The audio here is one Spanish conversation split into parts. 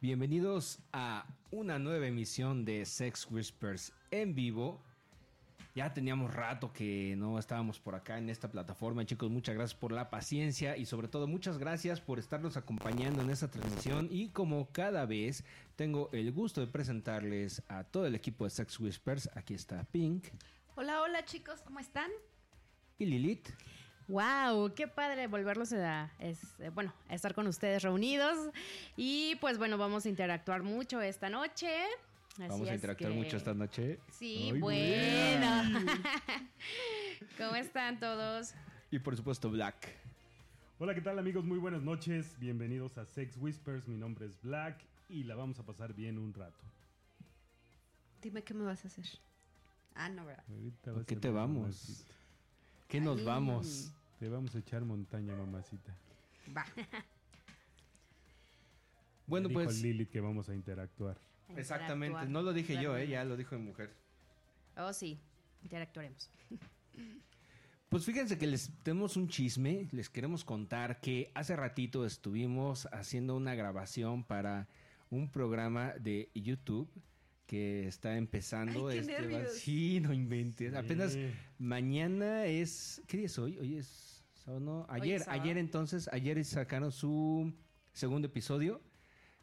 Bienvenidos a una nueva emisión de Sex Whispers en vivo. Ya teníamos rato que no estábamos por acá en esta plataforma, chicos. Muchas gracias por la paciencia y sobre todo muchas gracias por estarnos acompañando en esta transmisión. Y como cada vez tengo el gusto de presentarles a todo el equipo de Sex Whispers. Aquí está Pink Hola, hola chicos, ¿cómo están? y Lilith. Wow, qué padre volverlos a, es, eh, bueno, a estar con ustedes reunidos. Y pues bueno, vamos a interactuar mucho esta noche. Así Vamos a es interactuar que- mucho esta noche. Sí, bueno. ¿Cómo están todos? Y por supuesto Black. Hola, ¿qué tal amigos? Muy buenas noches. Bienvenidos a Sex Whispers. Mi nombre es Black y la vamos a pasar bien un rato. Dime qué me vas a hacer. Ah, no, ¿verdad? Ahorita va ¿Por a qué te vamos? mamacita. ¿Qué nos Ay. vamos? Te vamos a echar montaña, mamacita. Va. Bueno, Dijo pues Lilith que vamos a interactuar. Exactamente. No lo dije yo, eh, ya lo dijo mi mujer. Oh, sí, interactuaremos. Pues fíjense que les tenemos un chisme, les queremos contar que hace ratito estuvimos haciendo una grabación para un programa de YouTube que está empezando. Ay, qué este, nervios. sí, no inventes. Sí. Apenas mañana es, ¿qué día es hoy? Hoy es sábado, no, ayer, es ayer entonces, ayer sacaron su segundo episodio.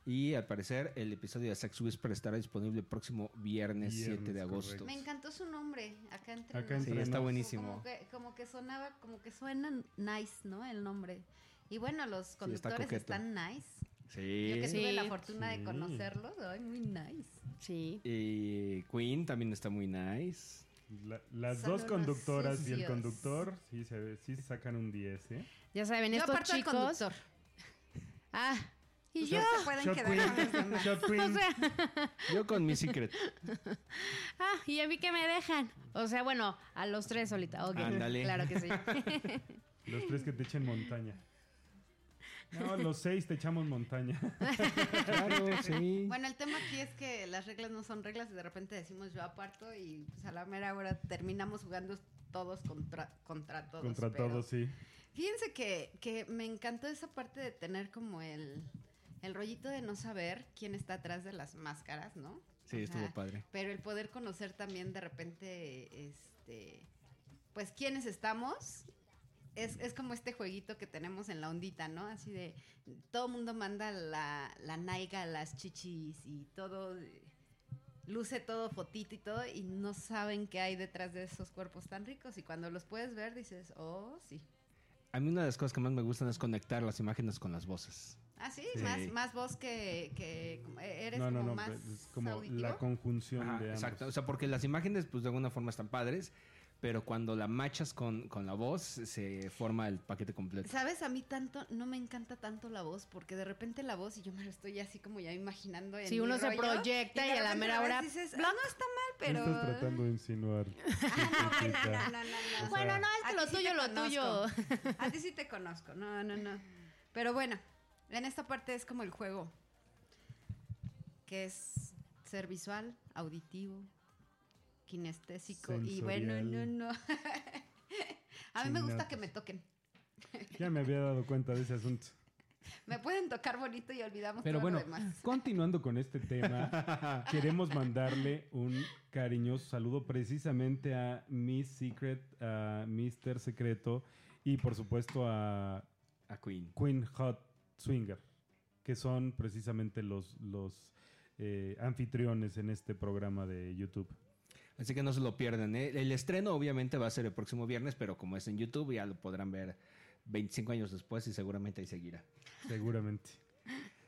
Y al parecer el episodio de Sex Whisper estará disponible el próximo viernes, Viernes, 7 de agosto. correcto. Me encantó su nombre, acá entre Acá nos. Sí, entre está buenísimo. Como que, como que sonaba, como que suena nice, ¿no? El nombre. Y bueno, los está conductores coqueto. están nice. Sí. Yo que tuve Sí. la fortuna Sí. de conocerlos, ay, muy nice. Sí. Y Queen también está muy nice. La- las Son dos conductoras y el sucios. conductor sí se sí sacan un 10, ¿eh? Ya saben, Yo estos al chicos. conductor. Ah, y yo. se pueden Shot quedar. Shot. O sea, Yo con mi secret. ah, y a mí que me dejan. O sea, bueno, a los tres solita. Ok, Ándale. claro que sí. Los tres que te echen montaña. No, los seis te echamos montaña. Claro, sí. Bueno, el tema aquí es que las reglas no son reglas y de repente decimos yo aparto y pues a la mera hora terminamos jugando todos contra, contra todos. Contra pero- todos, sí. Fíjense que, que me encantó esa parte de tener como el, el rollito de no saber quién está atrás de las máscaras, ¿no? Sí, estuvo padre. Pero el poder conocer también de repente, este, pues quiénes estamos. Es, es como este jueguito que tenemos en la ondita, ¿no? Así de, todo el mundo manda la, la naiga, las chichis y todo, luce todo fotito y todo, y no saben qué hay detrás de esos cuerpos tan ricos. Y cuando los puedes ver, dices, oh, sí. A mí una de las cosas que más me gustan es conectar las imágenes con las voces. Ah, sí, Sí. Más, más vos que, que como- eres No, no, como no. más Es como auditivo. la conjunción Ajá, de ambos. exacto. O sea, porque las imágenes, pues de alguna forma están padres, pero cuando la machas con, con la voz, se forma el paquete completo. ¿Sabes? A mí tanto, no me encanta tanto la voz, porque de repente la voz, y yo me lo estoy así como ya imaginando en Sí, mi uno se rollo, proyecta y a la mera hora, dices. "Ah, no está mal, ¿Qué pero... estás tratando de insinuar? Ah, no, no, no, no, no, no. Bueno, no, es que lo sí tuyo, lo conozco. tuyo. A ti sí te conozco, no, no, no. Pero bueno, en esta parte es como el juego, que es ser visual, auditivo, kinestésico y bueno, no, no. A mí me gusta que me toquen. Ya me había dado cuenta de ese asunto. Me pueden tocar bonito y olvidamos Pero todo bueno, lo demás. continuando con este tema, queremos mandarle un cariñoso saludo precisamente a Miss Secret, a Mr. Secreto y por supuesto a A Queen. Queen Hot Swinger, que son precisamente los, los eh, anfitriones en este programa de YouTube. Así que no se lo pierdan. ¿eh? El estreno obviamente va a ser el próximo viernes, pero como es en YouTube ya lo podrán ver 25 años después y seguramente ahí seguirá. Seguramente.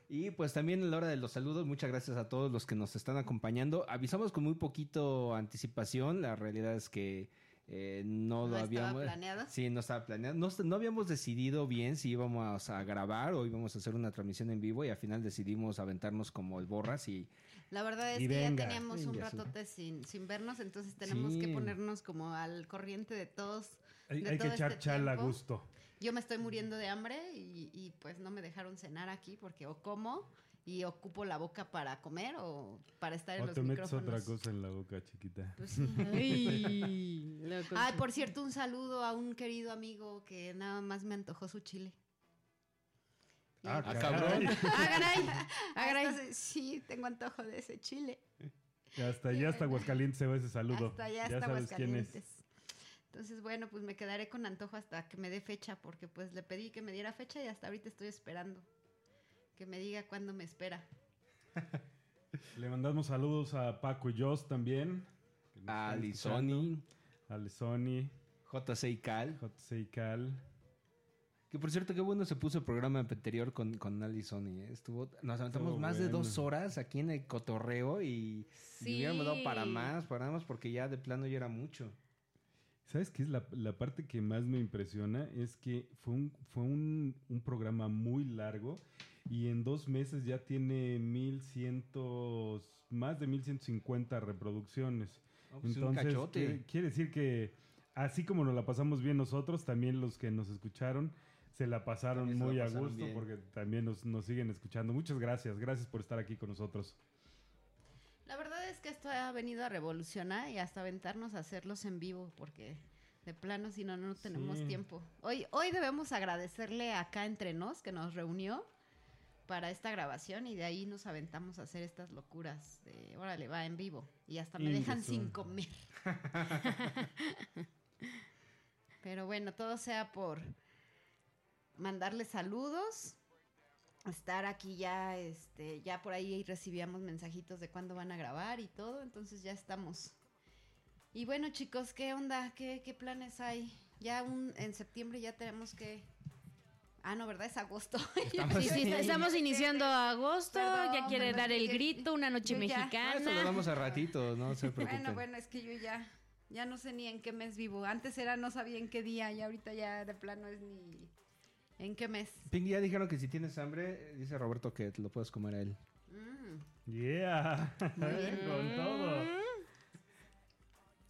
Y pues también a la hora de los saludos, muchas gracias a todos los que nos están acompañando. Avisamos con muy poquito anticipación, la realidad es que eh, no, ¿No lo estaba habíamos... planeado? Sí, no estaba planeado. No, no habíamos decidido bien si íbamos a grabar o íbamos a hacer una transmisión en vivo y al final decidimos aventarnos como el borras y La verdad es que venga. ya teníamos un ratote sin, sin vernos, entonces tenemos Sí. que ponernos como al corriente de todos. Hay, de hay todo que echar este chal a gusto. Yo me estoy muriendo de hambre y, y, pues no me dejaron cenar aquí porque o como y ocupo la boca para comer o para estar en O los te metes micrófonos. otra cosa en la boca, chiquita. Pues sí. Ay, por cierto, un saludo a un querido amigo que nada más me antojó su chile. Y- Ah, Ah, cabrón. Ah, caray. Ah, Ah, entonces, sí, tengo antojo de ese chile. Hasta allá hasta Aguascalientes se va ese saludo. Hasta allá ya hasta sabes quién es. Aguascalientes. Entonces, bueno, pues me quedaré con antojo hasta que me dé fecha, porque pues le pedí que me diera fecha y hasta ahorita estoy esperando. Que me diga cuándo me espera. Le mandamos saludos a Paco y Jos también. A Lizoni. A Lizoni, JC Cal. JC y Cal. Que por cierto, qué bueno se puso el programa anterior con, con Ali Sony. ¿eh? Estuvo, nos aventamos más de dos horas aquí en el cotorreo y, y Sí. hubiéramos dado para más, para más, porque ya de plano ya era mucho. ¿Sabes qué es la, la parte que más me impresiona? Es que fue un, fue un, un programa muy largo y en dos meses ya tiene 1100, más de 1150 reproducciones. No, pues, un Entonces, cachote. quiere, quiere decir que así como nos la pasamos bien nosotros, también los que nos escucharon se la pasaron la muy a gusto bien. porque también nos, nos siguen escuchando. Muchas gracias, gracias por estar aquí con nosotros. La verdad es que esto ha venido a revolucionar y hasta aventarnos a hacerlos en vivo, porque de plano, si no, no tenemos Sí. tiempo. Hoy, hoy debemos agradecerle acá entre nos que nos reunió para esta grabación y de ahí nos aventamos a hacer estas locuras de, órale, va en vivo. Y hasta me dejan sin comer. Pero bueno, todo sea por mandarle saludos, estar aquí ya, este, ya por ahí recibíamos mensajitos de cuándo van a grabar y todo, entonces ya estamos. Y bueno, chicos, ¿qué onda? ¿Qué, qué planes hay? Ya un, en septiembre ya tenemos que... Ah, no, ¿verdad? Es agosto. Sí, sí, está- estamos iniciando agosto, ya quiere dar el grito, una noche Ah, mexicana. eso lo damos a ratito, no se preocupen. Bueno, bueno, es que yo ya, ya no sé ni en qué mes vivo. Antes era no sabía en qué día y ahorita ya de plano es ni en qué mes. Pink, ya dijeron que si tienes hambre, dice Roberto que te lo puedes comer a él. Mm. Yeah, con todo.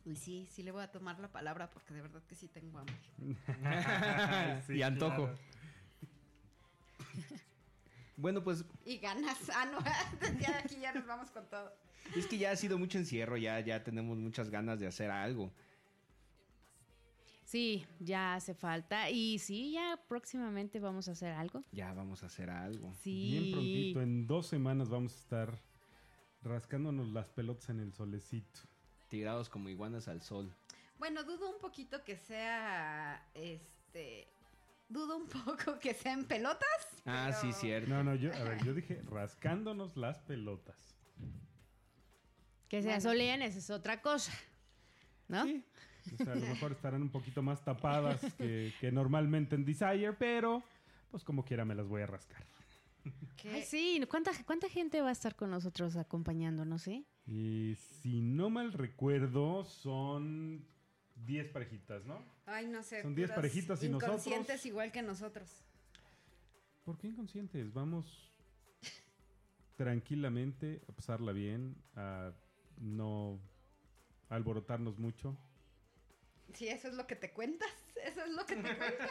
Uy, sí, sí le voy a tomar la palabra porque de verdad que sí tengo hambre. Sí, y antojo. claro. Bueno, pues Y ganas. Ah, no, ya de aquí ya nos vamos con todo. es que ya ha sido mucho encierro, ya, ya tenemos muchas ganas de hacer algo. Sí, ya hace falta. Y sí, ya próximamente vamos a hacer algo. Ya vamos a hacer algo. Sí. Bien prontito, en dos semanas vamos a estar rascándonos las pelotas en el solecito. Tirados como iguanas al sol. Bueno, dudo un poquito que sea, este, dudo un poco que sea en pelotas. Ah, pero- sí, cierto. No, no, yo, a ver, yo dije rascándonos las pelotas. Que se esa es otra cosa. ¿No? Sí. O sea, a lo mejor estarán un poquito más tapadas que, que normalmente en Desire, pero pues como quiera me las voy a rascar. ¿Qué? Ay, sí, ¿cuánta, ¿cuánta gente va a estar con nosotros acompañándonos, eh? Y si no mal recuerdo, son 10 parejitas, ¿no? Ay, no sé. Son 10 puros parejitas y nosotros- Inconscientes igual que nosotros. ¿Por qué inconscientes? Vamos tranquilamente a pasarla bien, a no alborotarnos mucho. Sí, eso es lo que te cuentas. Eso es lo que te cuentas.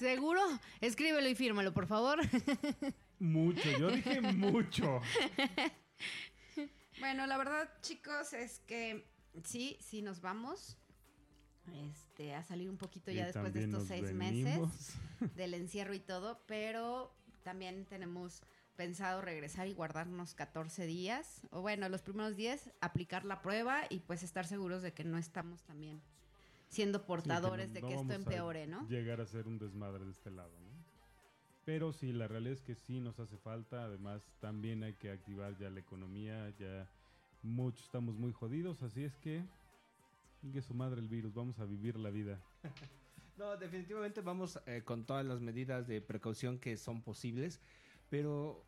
¿Seguro? Escríbelo y fírmalo, por favor. Mucho, yo dije mucho. Bueno, la verdad, chicos, es que sí, sí nos vamos. Este, a salir un poquito ya después de estos seis venimos. meses del encierro y todo, pero también tenemos pensado regresar y guardarnos 14 días, o bueno, los primeros 10, aplicar la prueba y pues estar seguros de que no estamos también siendo Sí, portadores no- de que esto empeore, ¿no? Llegar a ser un desmadre de este lado, ¿no? Pero sí, la realidad es que sí nos hace falta. Además, también hay que activar ya la economía. Ya muchos estamos muy jodidos, así es que. Que su madre el virus, vamos a vivir la vida. No, definitivamente vamos eh, con todas las medidas de precaución que son posibles, pero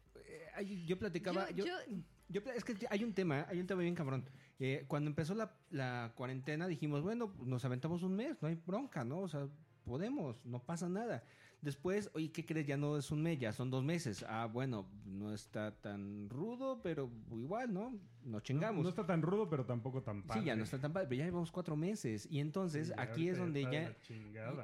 eh, yo platicaba, Yo- yo, yo- yo pla- es que hay un tema, hay un tema bien cabrón. Eh, cuando empezó la, la cuarentena dijimos, bueno, nos aventamos un mes, no hay bronca, ¿no? O sea, podemos, no pasa nada. Después, oye, ¿qué crees? Ya no es un mes, ya son dos meses. Ah, bueno, no está tan rudo, pero igual, ¿no? Nos chingamos. No, está tan rudo, pero tampoco tan padre. Sí, ya no está tan padre, pero ya llevamos cuatro meses. Y entonces Sí, aquí es donde ya...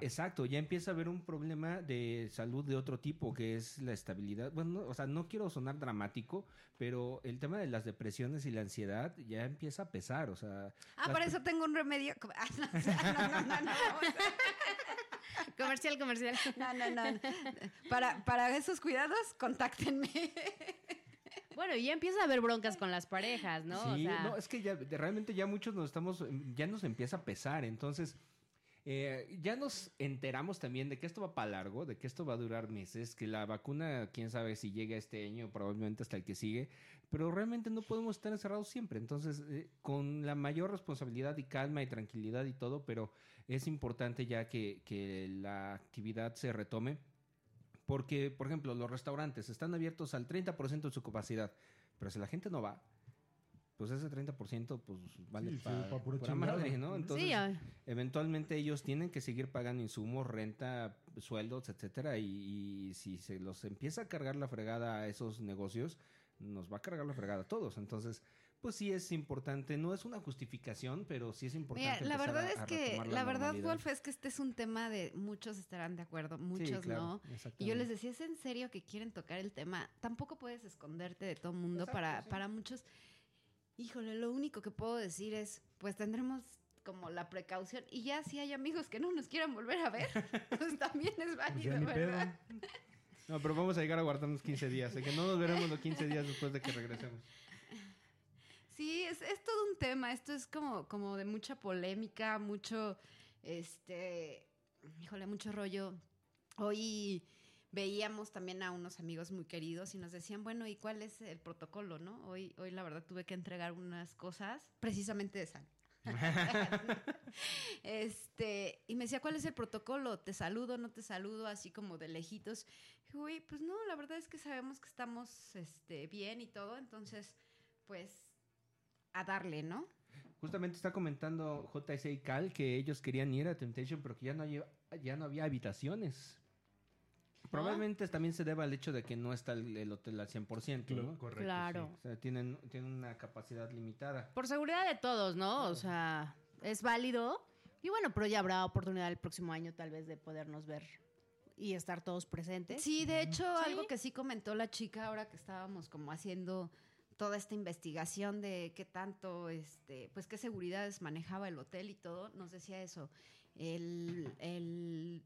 Exacto, ya empieza a haber un problema de salud de otro tipo, que es la estabilidad. Bueno, no, o sea, no quiero sonar dramático, pero el tema de las depresiones y la ansiedad ya empieza a pesar, o sea... Ah, para eso tengo un remedio. Ah, no, no, no, no, no. Comercial, comercial. No, no, no. Para, para esos cuidados, contáctenme. Bueno, y ya empieza a haber broncas con las parejas, ¿no? Sí, o sea, no, es que ya realmente ya muchos nos estamos, ya nos empieza a pesar, entonces eh, ya nos enteramos también de que esto va para largo, de que esto va a durar meses, que la vacuna, quién sabe si llega este año, probablemente hasta el que sigue, pero realmente no podemos estar encerrados siempre, entonces eh, con la mayor responsabilidad y calma y tranquilidad y todo, pero es importante ya que, que la actividad se retome. Porque, por ejemplo, los restaurantes están abiertos al 30% de su capacidad, pero si la gente no va, pues ese 30% pues vale Sí, sí, para pa' pura chingada. ¿no? Entonces, sí, eventualmente ellos tienen que seguir pagando insumos, renta, sueldos, etcétera, y, y si se los empieza a cargar la fregada a esos negocios, nos va a cargar la fregada a todos. Entonces, pues sí es importante, no es una justificación, pero sí es Mira, importante. la verdad a- es a que, la verdad. Wolf, es que este es un tema de muchos estarán de acuerdo, muchos claro, no. Y yo les decía, ¿es en serio que quieren tocar el tema? Tampoco puedes esconderte de todo el mundo Exacto, para, sí. para muchos. Híjole, lo único que puedo decir es, pues tendremos como la precaución. Y ya si hay amigos que no nos quieran volver a ver, pues también es Pues válido, ¿verdad? pedo. No, pero vamos a llegar a guardarnos 15 días, de que no nos veremos los 15 días después de que regresemos. Sí, es, es todo un tema. Esto es como, como de mucha polémica, mucho, este, híjole, mucho rollo. Hoy veíamos también a unos amigos muy queridos y nos decían, bueno, ¿y cuál es el protocolo, no? Hoy, hoy la verdad tuve que entregar unas cosas, precisamente de salud. este, y me decía, ¿cuál es el protocolo? ¿Te saludo, no te saludo? Así como de lejitos. Dije, Uy, pues no, la verdad es que sabemos que estamos este, bien y todo, entonces, pues, a darle, ¿no? Justamente está comentando JC y Cal que ellos querían ir a Temptation, pero que ya no, ya no había habitaciones. Probablemente también se deba al hecho de que no está el, el hotel al 100%, ¿no? Correcto. Claro. O sea, tienen, tienen una capacidad limitada. por seguridad de todos, ¿no? O sea, es válido. Y bueno, pero ya habrá oportunidad el próximo año tal vez de podernos ver y estar todos presentes. Sí, de hecho, Sí. algo que sí comentó la chica ahora que estábamos como haciendo toda esta investigación de qué tanto, este, pues qué seguridades manejaba el hotel y todo, nos decía eso. El, el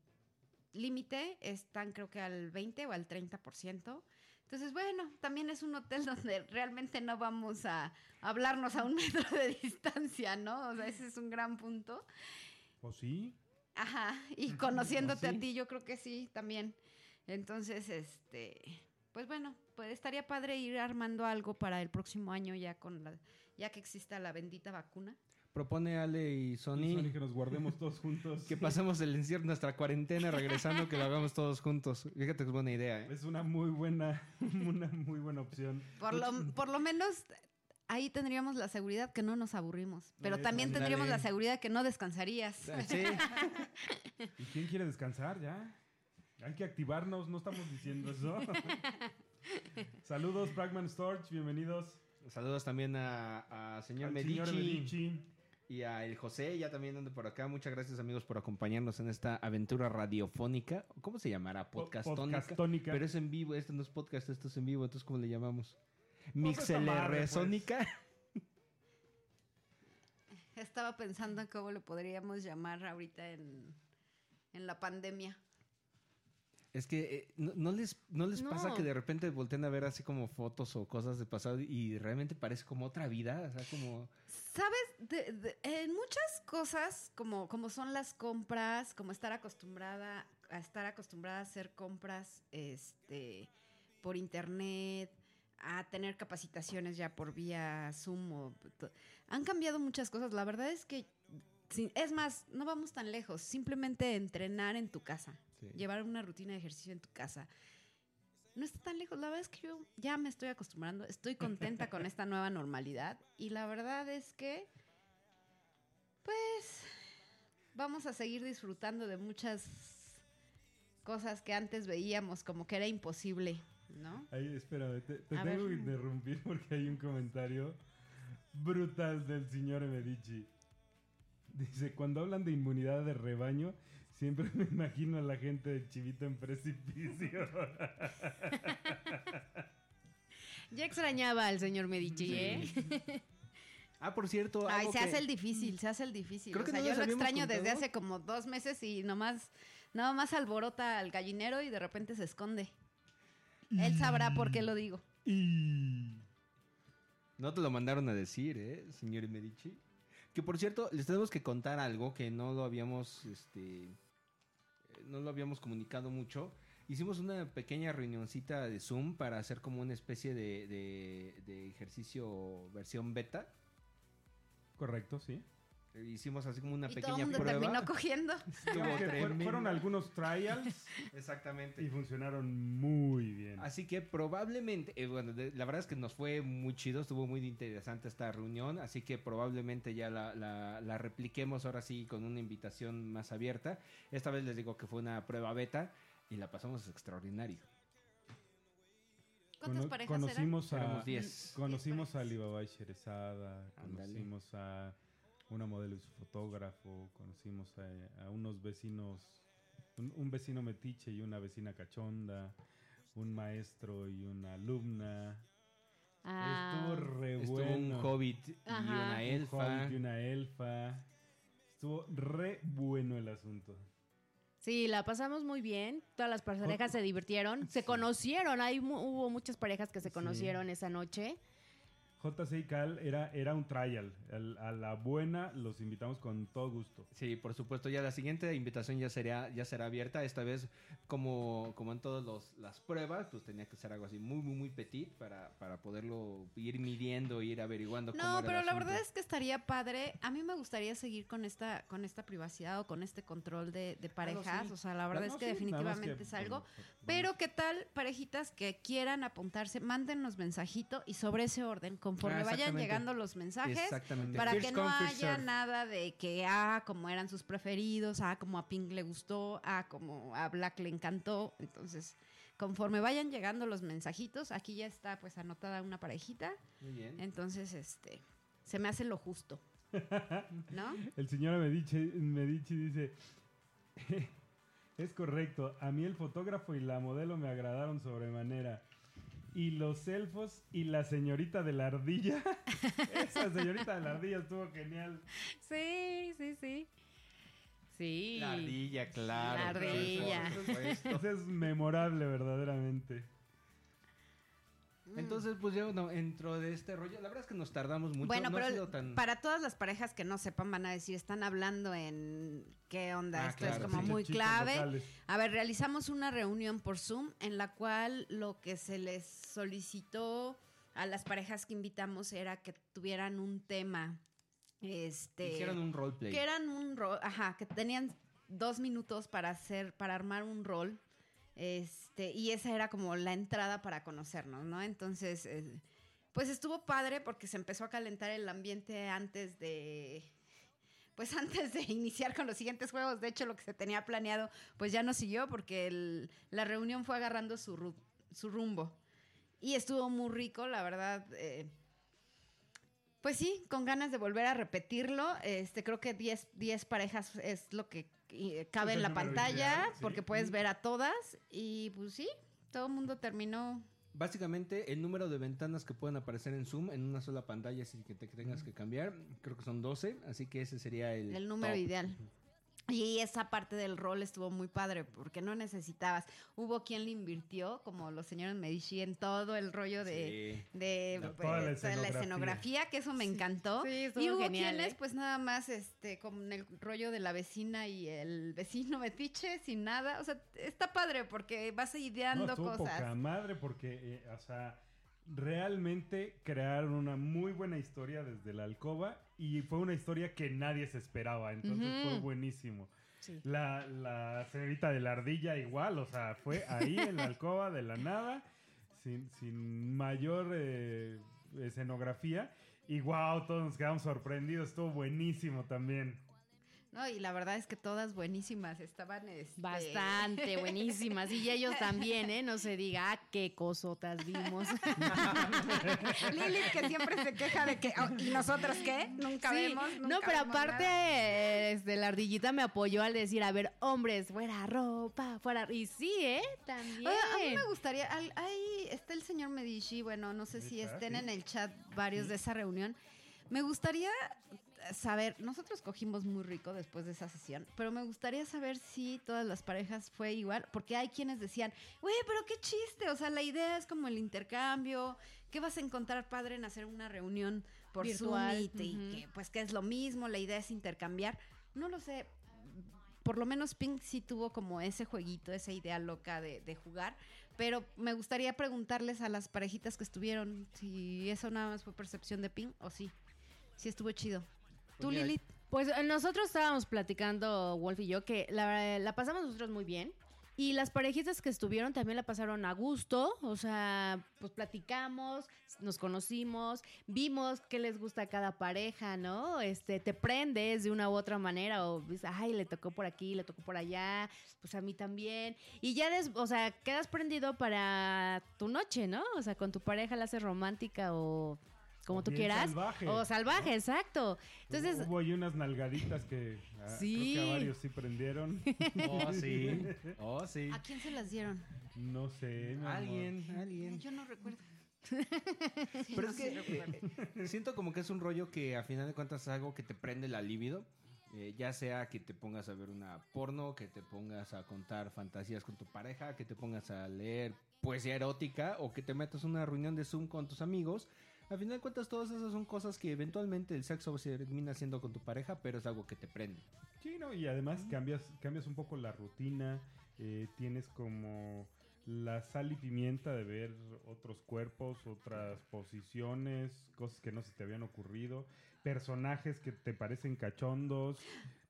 límite están creo que al 20 o al 30%. Entonces, bueno, también es un hotel donde realmente no vamos a hablarnos a un metro de distancia, ¿no? O sea, ese es un gran punto. ¿O sí? Ajá, y conociéndote sí. a ti, yo creo que sí, también. Entonces, este, pues bueno, pues estaría padre ir armando algo para el próximo año ya con la, ya que exista la bendita vacuna. Propone Ale y Y Sony, Sony, que nos guardemos todos juntos. que pasemos el encierro, nuestra cuarentena regresando, que lo hagamos todos juntos. Fíjate que es buena idea, ¿eh? Es una muy buena, una muy buena opción. Por lo, por lo menos ahí tendríamos la seguridad que no nos aburrimos, pero Eso, también tendríamos la seguridad que no descansarías. Sí, ¿Y quién quiere descansar ya? Hay que activarnos, no estamos diciendo eso. Saludos, Bragman Storch, bienvenidos. saludos también a, a señor Medici, señor Medici. Y a el José, ya también anda por acá. Muchas gracias amigos por acompañarnos en esta aventura radiofónica. ¿Cómo se llamará? Po- Podcastónica. podcastónica. Pero es en vivo, esto no es podcast, esto es en vivo, entonces ¿cómo le llamamos? Pues madre, pues. Mixelerresónica. Estaba pensando en cómo lo podríamos llamar ahorita en, en la pandemia. Es que eh, no, no les, no les pasa que de repente volteen a ver así como fotos o cosas de pasado y realmente parece como otra vida, o sea, como... ¿Sabes? De- de- en muchas cosas, como, como son las compras, como estar acostumbrada a estar acostumbrada a hacer compras este, por internet, a tener capacitaciones ya por vía Zoom, o han cambiado muchas cosas. La verdad es que, es más, no vamos tan lejos, simplemente entrenar en tu casa, Sí. llevar una rutina de ejercicio en tu casa. No está tan lejos. La verdad es que yo ya me estoy acostumbrando. Estoy contenta con esta nueva normalidad. Y la verdad es que, pues, vamos a seguir disfrutando de muchas cosas que antes veíamos como que era imposible, ¿no? Ay, espérame, te, tengo ver. que interrumpir porque hay un comentario brutal del señor Medici. Dice, cuando hablan de inmunidad de rebaño, siempre me imagino a la gente de Chivito en precipicio. Ya extrañaba al señor Medici, ¿eh? Ah, por cierto, Ay, algo se que- hace el difícil, se hace el difícil. Creo o que sea, no yo lo extraño desde hace como dos meses y nomás, nada más alborota al gallinero y de repente se esconde. Él sabrá por qué lo digo. y... No te lo mandaron a decir, ¿eh, señor Medici? Que por cierto, les tenemos que contar algo que no lo habíamos, este, no lo habíamos comunicado mucho. Hicimos una pequeña reunioncita de Zoom para hacer como una especie de, de- de ejercicio versión beta. Correcto, sí. Hicimos así como una Y todo el pequeña mundo prueba. terminó cogiendo. Fueron algunos trials Exactamente. y funcionaron muy bien. Así que probablemente, eh, bueno, de- la verdad es que nos fue muy chido, estuvo muy interesante esta reunión, así que probablemente ya la, la- la repliquemos ahora sí con una invitación más abierta. Esta vez les digo que fue una prueba beta y la pasamos extraordinario. ¿Cuántas parejas eran? conocimos a Éramos 10. conocimos Diez a. Alibaba y Sherezada, conocimos a una modelo y su fotógrafo, conocimos a, a unos vecinos, un, un vecino metiche y una vecina cachonda, un maestro y una alumna. Ah, Estuvo re Estuvo bueno. un hobbit y Ajá. una Un elfa. hobbit y una elfa. Estuvo re bueno el asunto. Sí, la pasamos muy bien. Todas las parejas se divirtieron. Se Sí. conocieron. Hay, mu- hubo muchas parejas que se Sí. conocieron esa noche. JC y Cal era, era un trial. El- a la buena los invitamos con todo gusto. Sí, por supuesto, ya la siguiente invitación ya será, ya será abierta. Esta vez, como, como en todas las pruebas, pues tenía que ser algo así muy, muy, muy petit para, para poderlo ir midiendo, ir averiguando cómo No, el pero la verdad es que estaría padre. A mí me gustaría seguir con esta, con esta privacidad o con este control de, de parejas. sí. O sea, la verdad Ah, es que sí, definitivamente que, es algo. bueno, vamos- Pero qué tal, parejitas que quieran apuntarse, mándennos mensajito y sobre ese orden, conforme Ah, vayan llegando los mensajes, Exactamente. para First que no haya serve. nada de que, ah, como eran sus preferidos, ah, como a Pink le gustó, ah, como a Black le encantó. Entonces, conforme vayan llegando los mensajitos, aquí ya está pues anotada una parejita. Muy bien. Entonces, este, se me hace lo justo. ¿No? El señor Medici, Medici dice, es correcto, a mí el fotógrafo y la modelo me agradaron sobremanera. Y los elfos y la señorita de la ardilla. Esa señorita de la ardilla estuvo genial. Sí, sí, sí. Sí. La ardilla, claro. La ardilla. Esa es memorable verdaderamente. Entonces, pues ya bueno, dentro de este rollo, la verdad es que nos tardamos mucho. bueno, no ha pero sido tan... para todas las parejas que no sepan van a decir, están hablando en qué onda, Ah, esto claro, es como sí. muy clave. locales. A ver, realizamos una reunión por Zoom en la cual lo que se les solicitó a las parejas que invitamos era que tuvieran un tema. Este. Hicieron un roleplay. que eran un rol, ajá, que tenían dos minutos para hacer, para armar un rol. Este, y esa era como la entrada para conocernos, ¿no? Entonces, eh, pues estuvo padre porque se empezó a calentar el ambiente antes de. Pues antes de iniciar con los siguientes juegos. De hecho, lo que se tenía planeado, pues ya no siguió porque el- la reunión fue agarrando su, ru- su rumbo. Y estuvo muy rico, la verdad. eh, pues sí, con ganas de volver a repetirlo. Este, creo que 10 10 parejas es lo que eh, cabe en la pantalla, ideal, sí. porque puedes ver a todas. Y pues sí, todo el mundo terminó. Básicamente, el número de ventanas que pueden aparecer en Zoom en una sola pantalla, así que te tengas que cambiar, creo que son 12, así que ese sería el, El número top. ideal. Y esa parte del rol estuvo muy padre porque no necesitabas. Hubo quien le invirtió, como los señores Medici, en todo el rollo de, Sí. de La- pues, toda la toda la escenografía. que eso me encantó. Sí, y hubo genial, quienes, ¿eh? pues nada más, este, con el rollo de la vecina y el vecino metiche, sin nada. O sea, está padre porque vas No, ideando estuvo cosas. poca madre porque, eh, o sea, realmente crearon una muy buena historia desde la alcoba y fue una historia que nadie se esperaba, entonces fue buenísimo. Sí. La, la señorita de la ardilla igual, o sea, fue ahí en la alcoba de la nada, sin, sin mayor eh, escenografía. Y wow, todos nos quedamos sorprendidos, estuvo buenísimo también. No, y la verdad es que todas buenísimas estaban. este, Bastante buenísimas. Y ellos también, ¿eh? No se diga, ah, qué cosotas vimos. Lilith que siempre se queja de que. oh, ¿Y nosotros qué? Nunca Sí, vemos. no, pero vemos aparte, eh, este, la ardillita me apoyó al decir, a ver, hombres, fuera ropa, fuera... Y sí, ¿eh? También. Oye, a mí me gustaría, al- ahí está el señor Medici, bueno, no sé si estén en el chat varios de esa reunión. Me gustaría saber, nosotros cogimos muy rico después de esa sesión, pero me gustaría saber si todas las parejas fue igual, porque hay quienes decían, güey, pero qué chiste, o sea, la idea es como el intercambio, ¿qué vas a encontrar padre en hacer una reunión por Virtual, Zoom y que pues que es lo mismo, la idea es intercambiar. No lo sé, por lo menos Pink sí tuvo como ese jueguito, esa idea loca de, de jugar. Pero me gustaría preguntarles a las parejitas que estuvieron si eso nada más fue percepción de Pink o sí. Sí estuvo chido. ¿Tú, Lilith? Pues eh, nosotros estábamos platicando, Wolf y yo, que la, la pasamos nosotros muy bien. Y las parejitas que estuvieron también la pasaron a gusto, o sea, pues platicamos, nos conocimos, vimos qué les gusta a cada pareja, ¿no? Este, te prendes de una u otra manera o dices, ay, le tocó por aquí, le tocó por allá, pues a mí también. Y ya, des- o sea, quedas prendido para tu noche, ¿no? O sea, con tu pareja la haces romántica o como O tú bien quieras. salvaje, o salvaje, ¿no? exacto. Entonces, Hubo ahí unas nalgaditas que ah, Sí. creo que a varios sí prendieron. Oh, sí. Oh, sí. ¿A quién se las dieron? No sé, mi amor. Alguien, alguien. Yo no recuerdo. Sí, Pero no, es sí que recuerdo. siento como que es un rollo que a final de cuentas es algo que te prende la libido. Eh, ya sea que te pongas a ver una porno, que te pongas a contar fantasías con tu pareja, que te pongas a leer poesía erótica o que te metas a una reunión de Zoom con tus amigos. A final de cuentas todas esas son cosas que eventualmente el sexo se termina haciendo con tu pareja, pero es algo que te prende. Sí, ¿no? Y además cambias, cambias un poco la rutina, eh, tienes como la sal y pimienta de ver otros cuerpos, otras posiciones, cosas que no se te habían ocurrido, personajes que te parecen cachondos,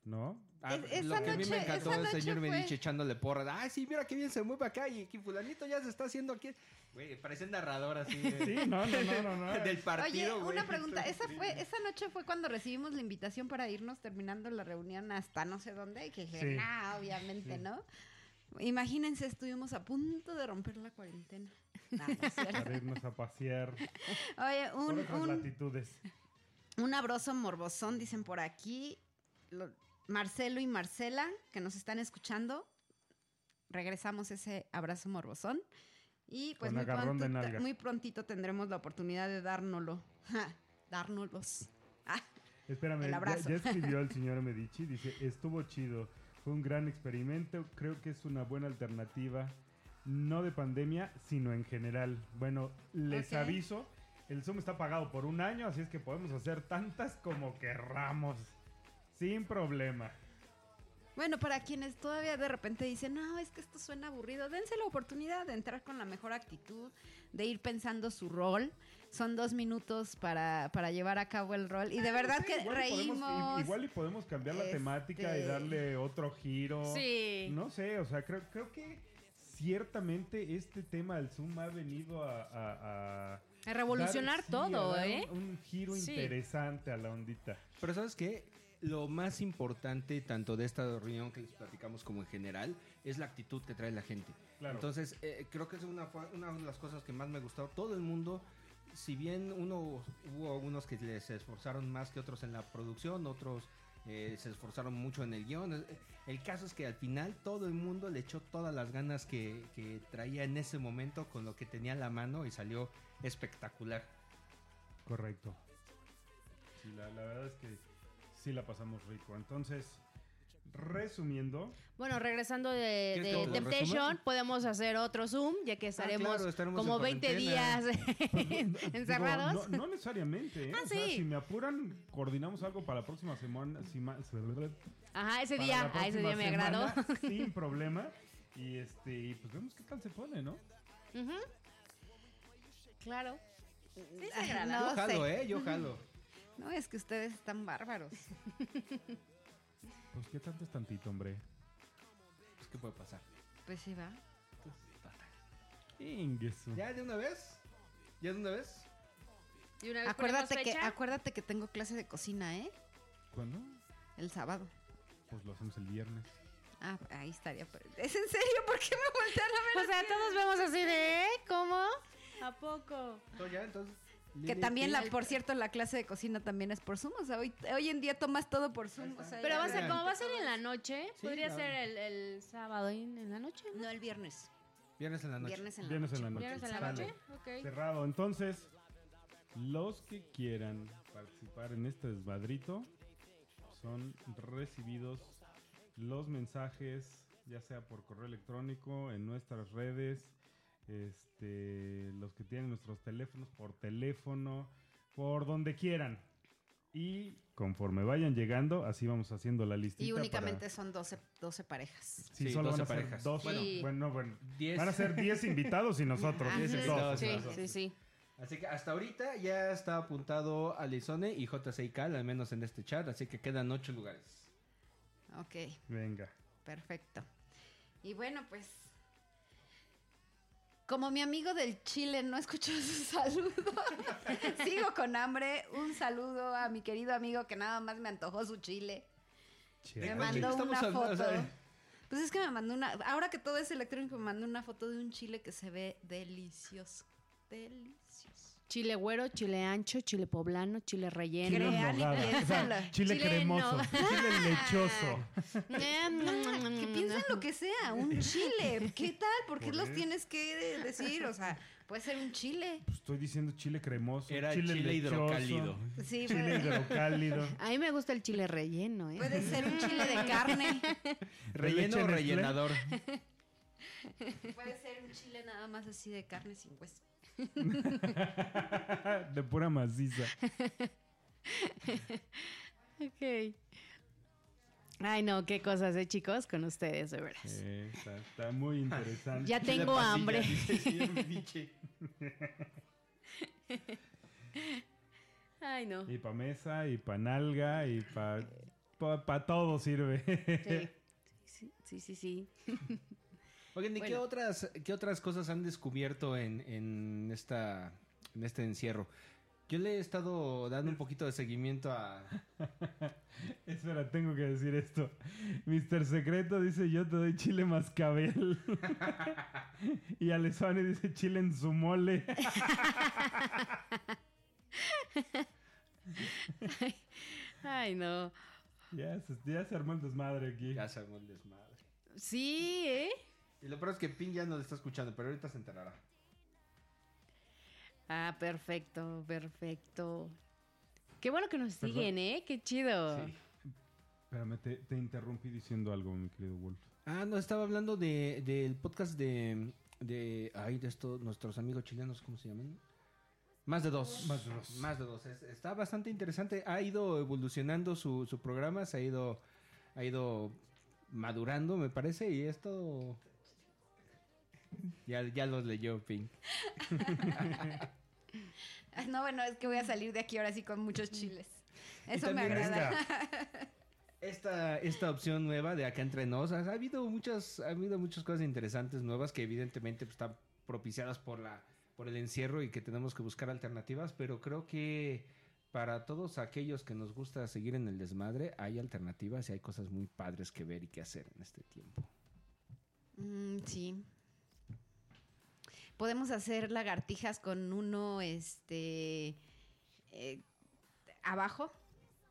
¿no? Ah, Es- lo que a mí me encantó el señor fue- Medici echándole porra. Ay, sí, mira qué bien se mueve acá y que fulanito ya se está haciendo aquí. Güey, parece narrador así. de- Sí, no, no, no, no, no. Del Oye, partido, güey. una pregunta. Esa fue, esa noche fue cuando recibimos la invitación para irnos terminando la reunión hasta no sé dónde. Y que dije, Sí. nah, obviamente, Sí. ¿no? Imagínense, estuvimos a punto de romper la cuarentena. Para irnos a pasear Oye, por un, otras un, latitudes. un abrazo morbosón, dicen por aquí. Lo- Marcelo y Marcela, que nos están escuchando. Regresamos ese abrazo morbosón. Y pues muy, nalga. muy prontito tendremos la oportunidad de dárnoslo. Ja, dárnoslos. Ah, Espérame, El ya, abrazo. ya escribió el señor Medici, dice, estuvo chido, fue un gran experimento, creo que es una buena alternativa, no de pandemia, sino en general. Bueno, les aviso, el Zoom está pagado por un año, así es que podemos hacer tantas como querramos, sin problema. Bueno, para quienes todavía de repente dicen, no, es que esto suena aburrido, dense la oportunidad de entrar con la mejor actitud, de ir pensando su rol. Son dos minutos para, para llevar a cabo el rol. Y de verdad Sí, que igual y reímos. podemos- igual y podemos cambiar la este- temática y darle otro giro. Sí. No sé, o sea, creo, creo que ciertamente este tema del Zoom ha venido a... a- a A revolucionar dar- sí, todo, a dar ¿eh? Un, un giro Sí. interesante a la ondita. Pero ¿sabes qué? Lo más importante, tanto de esta reunión que les platicamos como en general, es la actitud que trae la gente. Claro. Entonces, eh, creo que es una, de las cosas que más me gustó. Todo el mundo, si bien uno hubo unos que les esforzaron más que otros en la producción, otros eh, se esforzaron mucho en el guion. eh, El caso es que al final todo el mundo le echó todas las ganas que, que traía en ese momento con lo que tenía a la mano y salió espectacular. Correcto. Sí, la, la verdad es que sí la pasamos rico. Entonces, resumiendo, Bueno, regresando de, ¿Quieres de que te lo Temptation, podemos hacer otro Zoom, ya que estaremos, claro, estaremos como en 20 días encerrados. digo, no, no necesariamente. ¿eh? Ah, O sea, sí. si me apuran, coordinamos algo para la próxima semana. si ma- Ajá, ese para día, a ese día me agradó. Sin problema. Y este, pues vemos qué tal se pone, ¿no? Claro. Sí se Ay, agrada. no Yo jalo, sé. ¿eh? Yo jalo. No, es que ustedes están bárbaros. Pues qué tanto es tantito, hombre. Pues, ¿Qué puede pasar? Pues sí, va. Ingueso. ¿Ya de una vez? ¿Ya de una vez? Y una vez ponemos Acuérdate que, fecha, acuérdate que tengo clase de cocina, ¿eh? ¿Cuándo? El sábado. pues lo hacemos el viernes. Ah, ahí estaría. pero- ¿Es en serio? ¿Por qué me voltean a ver? O sea, todos vemos así de, ¿eh? ¿Cómo? ¿A poco? Ya, entonces, Que también, la, por cierto, la clase de cocina también es por Zoom. O sea, hoy, hoy en día tomas todo por Zoom. O sea, Pero ya- va a como va a ser en la noche, Sí, podría ser el, el sábado en, la noche. ¿no? No, el viernes. Viernes en la noche. Viernes en la Viernes noche. en la noche. ¿Viernes en la noche? Cerrado. Entonces, los que quieran participar en este desmadrito son recibidos los mensajes, ya sea por correo electrónico, en nuestras redes, este, los que tienen nuestros teléfonos, por teléfono, por donde quieran. Y conforme vayan llegando, así vamos haciendo la listita. Y únicamente para- son 12, 12 parejas. Sí, Sí, solo 12 van a ser parejas. 12. Bueno, Sí. bueno, bueno. Diez. Van a ser 10 invitados y nosotros. Ajá. Diez Dos. invitados. Sí, sí, sí. Así que hasta ahorita ya está apuntado Alizone y JCK, al menos en este chat, así que quedan ocho lugares. Ok, Venga. perfecto. Y bueno, pues. Como mi amigo del Chile no escuchó su saludo, sigo con hambre. Un saludo a mi querido amigo que nada más me antojó su chile. Me Chale. mandó una foto. Pues es que me mandó una. Ahora que todo es electrónico, me mandó una foto de un chile que se ve delicioso. Delicioso. Chile güero, chile ancho, chile poblano, chile relleno. Crean y. O sea, chile, Chile cremoso. no. Chile lechoso. Que piensen lo que sea, un chile. ¿Qué tal? ¿Por qué Por los tienes que decir? O sea, puede ser un chile. Pues estoy diciendo chile cremoso. Era chile, chile, lechoso, hidrocálido. Sí, Chile puede, hidrocálido. A mí me gusta el chile relleno, ¿eh? puede ser un chile de carne. Relleno o rellenador. Puede ser un chile nada más así de carne sin hueso. De pura maciza. Ok. Ay, no, qué cosas, ¿eh, chicos? Con ustedes, de veras. Eh, está, está muy interesante. Ya tengo pasilla, hambre. dice. Ay, no. Y pa' mesa, y pa' nalga, y pa', pa, pa todo sirve. Sí, sí, sí, sí. Oigan, ¿y qué otras, qué otras cosas han descubierto en, en, esta, en este encierro? Yo le he estado dando un poquito de seguimiento a... Espera, tengo que decir esto. Mr. Secreto dice, yo te doy chile mascabel. y Alessone dice, chile en su mole. Ay, no. ya, se, ya se armó el desmadre aquí. Ya se armó el desmadre. Sí, ¿eh? Y lo peor es que Pin ya no le está escuchando, pero ahorita se enterará. Ah, perfecto, perfecto. Qué bueno que nos Perdón. siguen, ¿eh? Qué chido. Sí. Espérame, te, te interrumpí diciendo algo, mi querido Wolf. Ah, no, estaba hablando de, del podcast de, de... Ay, de estos, nuestros amigos chilenos, ¿cómo se llaman? Más de dos. Más de dos. Más de dos. Es- está bastante interesante. Ha ido evolucionando su, su programa, se ha ido, ha ido madurando, me parece, y esto... Ya, ya los leyó Pink. No, bueno, es que voy a salir de aquí ahora sí con muchos chiles. Eso me agrada. Esta, esta opción nueva de acá entre nos, ha habido muchas, ha habido muchas cosas interesantes nuevas que evidentemente pues, están propiciadas por la, por el encierro y que tenemos que buscar alternativas, pero creo que para todos aquellos que nos gusta seguir en el desmadre, hay alternativas y hay cosas muy padres que ver y que hacer en este tiempo. Mm, sí. Podemos hacer lagartijas con uno, este, eh, abajo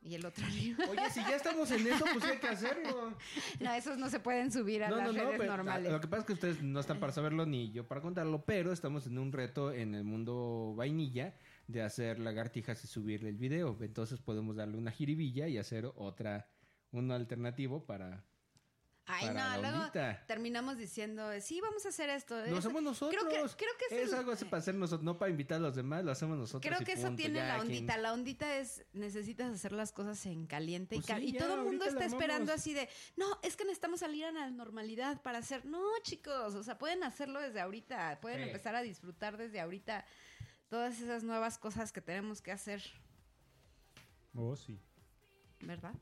y el otro arriba. Oye, si ya estamos en eso, pues hay que hacerlo. No, esos no se pueden subir a No, las no, no, redes pero normales. lo que pasa es que ustedes no están para saberlo ni yo para contarlo, pero estamos en un reto en el mundo vainilla de hacer lagartijas y subirle el video. Entonces podemos darle una jiribilla y hacer otra, un alternativo para... Ay, para la no, luego ondita. terminamos diciendo, sí, vamos a hacer esto. Lo Es- hacemos nosotros. Creo que, creo que es el- algo así para hacer nosotros, no para invitar a los demás, lo hacemos nosotros. Creo que eso punto. tiene Ya, la quien- ondita. La ondita es, necesitas hacer las cosas en caliente. Pues y, ca- sí, y todo el mundo está esperando así de, no, es que necesitamos salir a la normalidad para hacer. No, chicos, o sea, pueden hacerlo desde ahorita. Pueden Sí. empezar a disfrutar desde ahorita todas esas nuevas cosas que tenemos que hacer, Oh, sí. ¿verdad?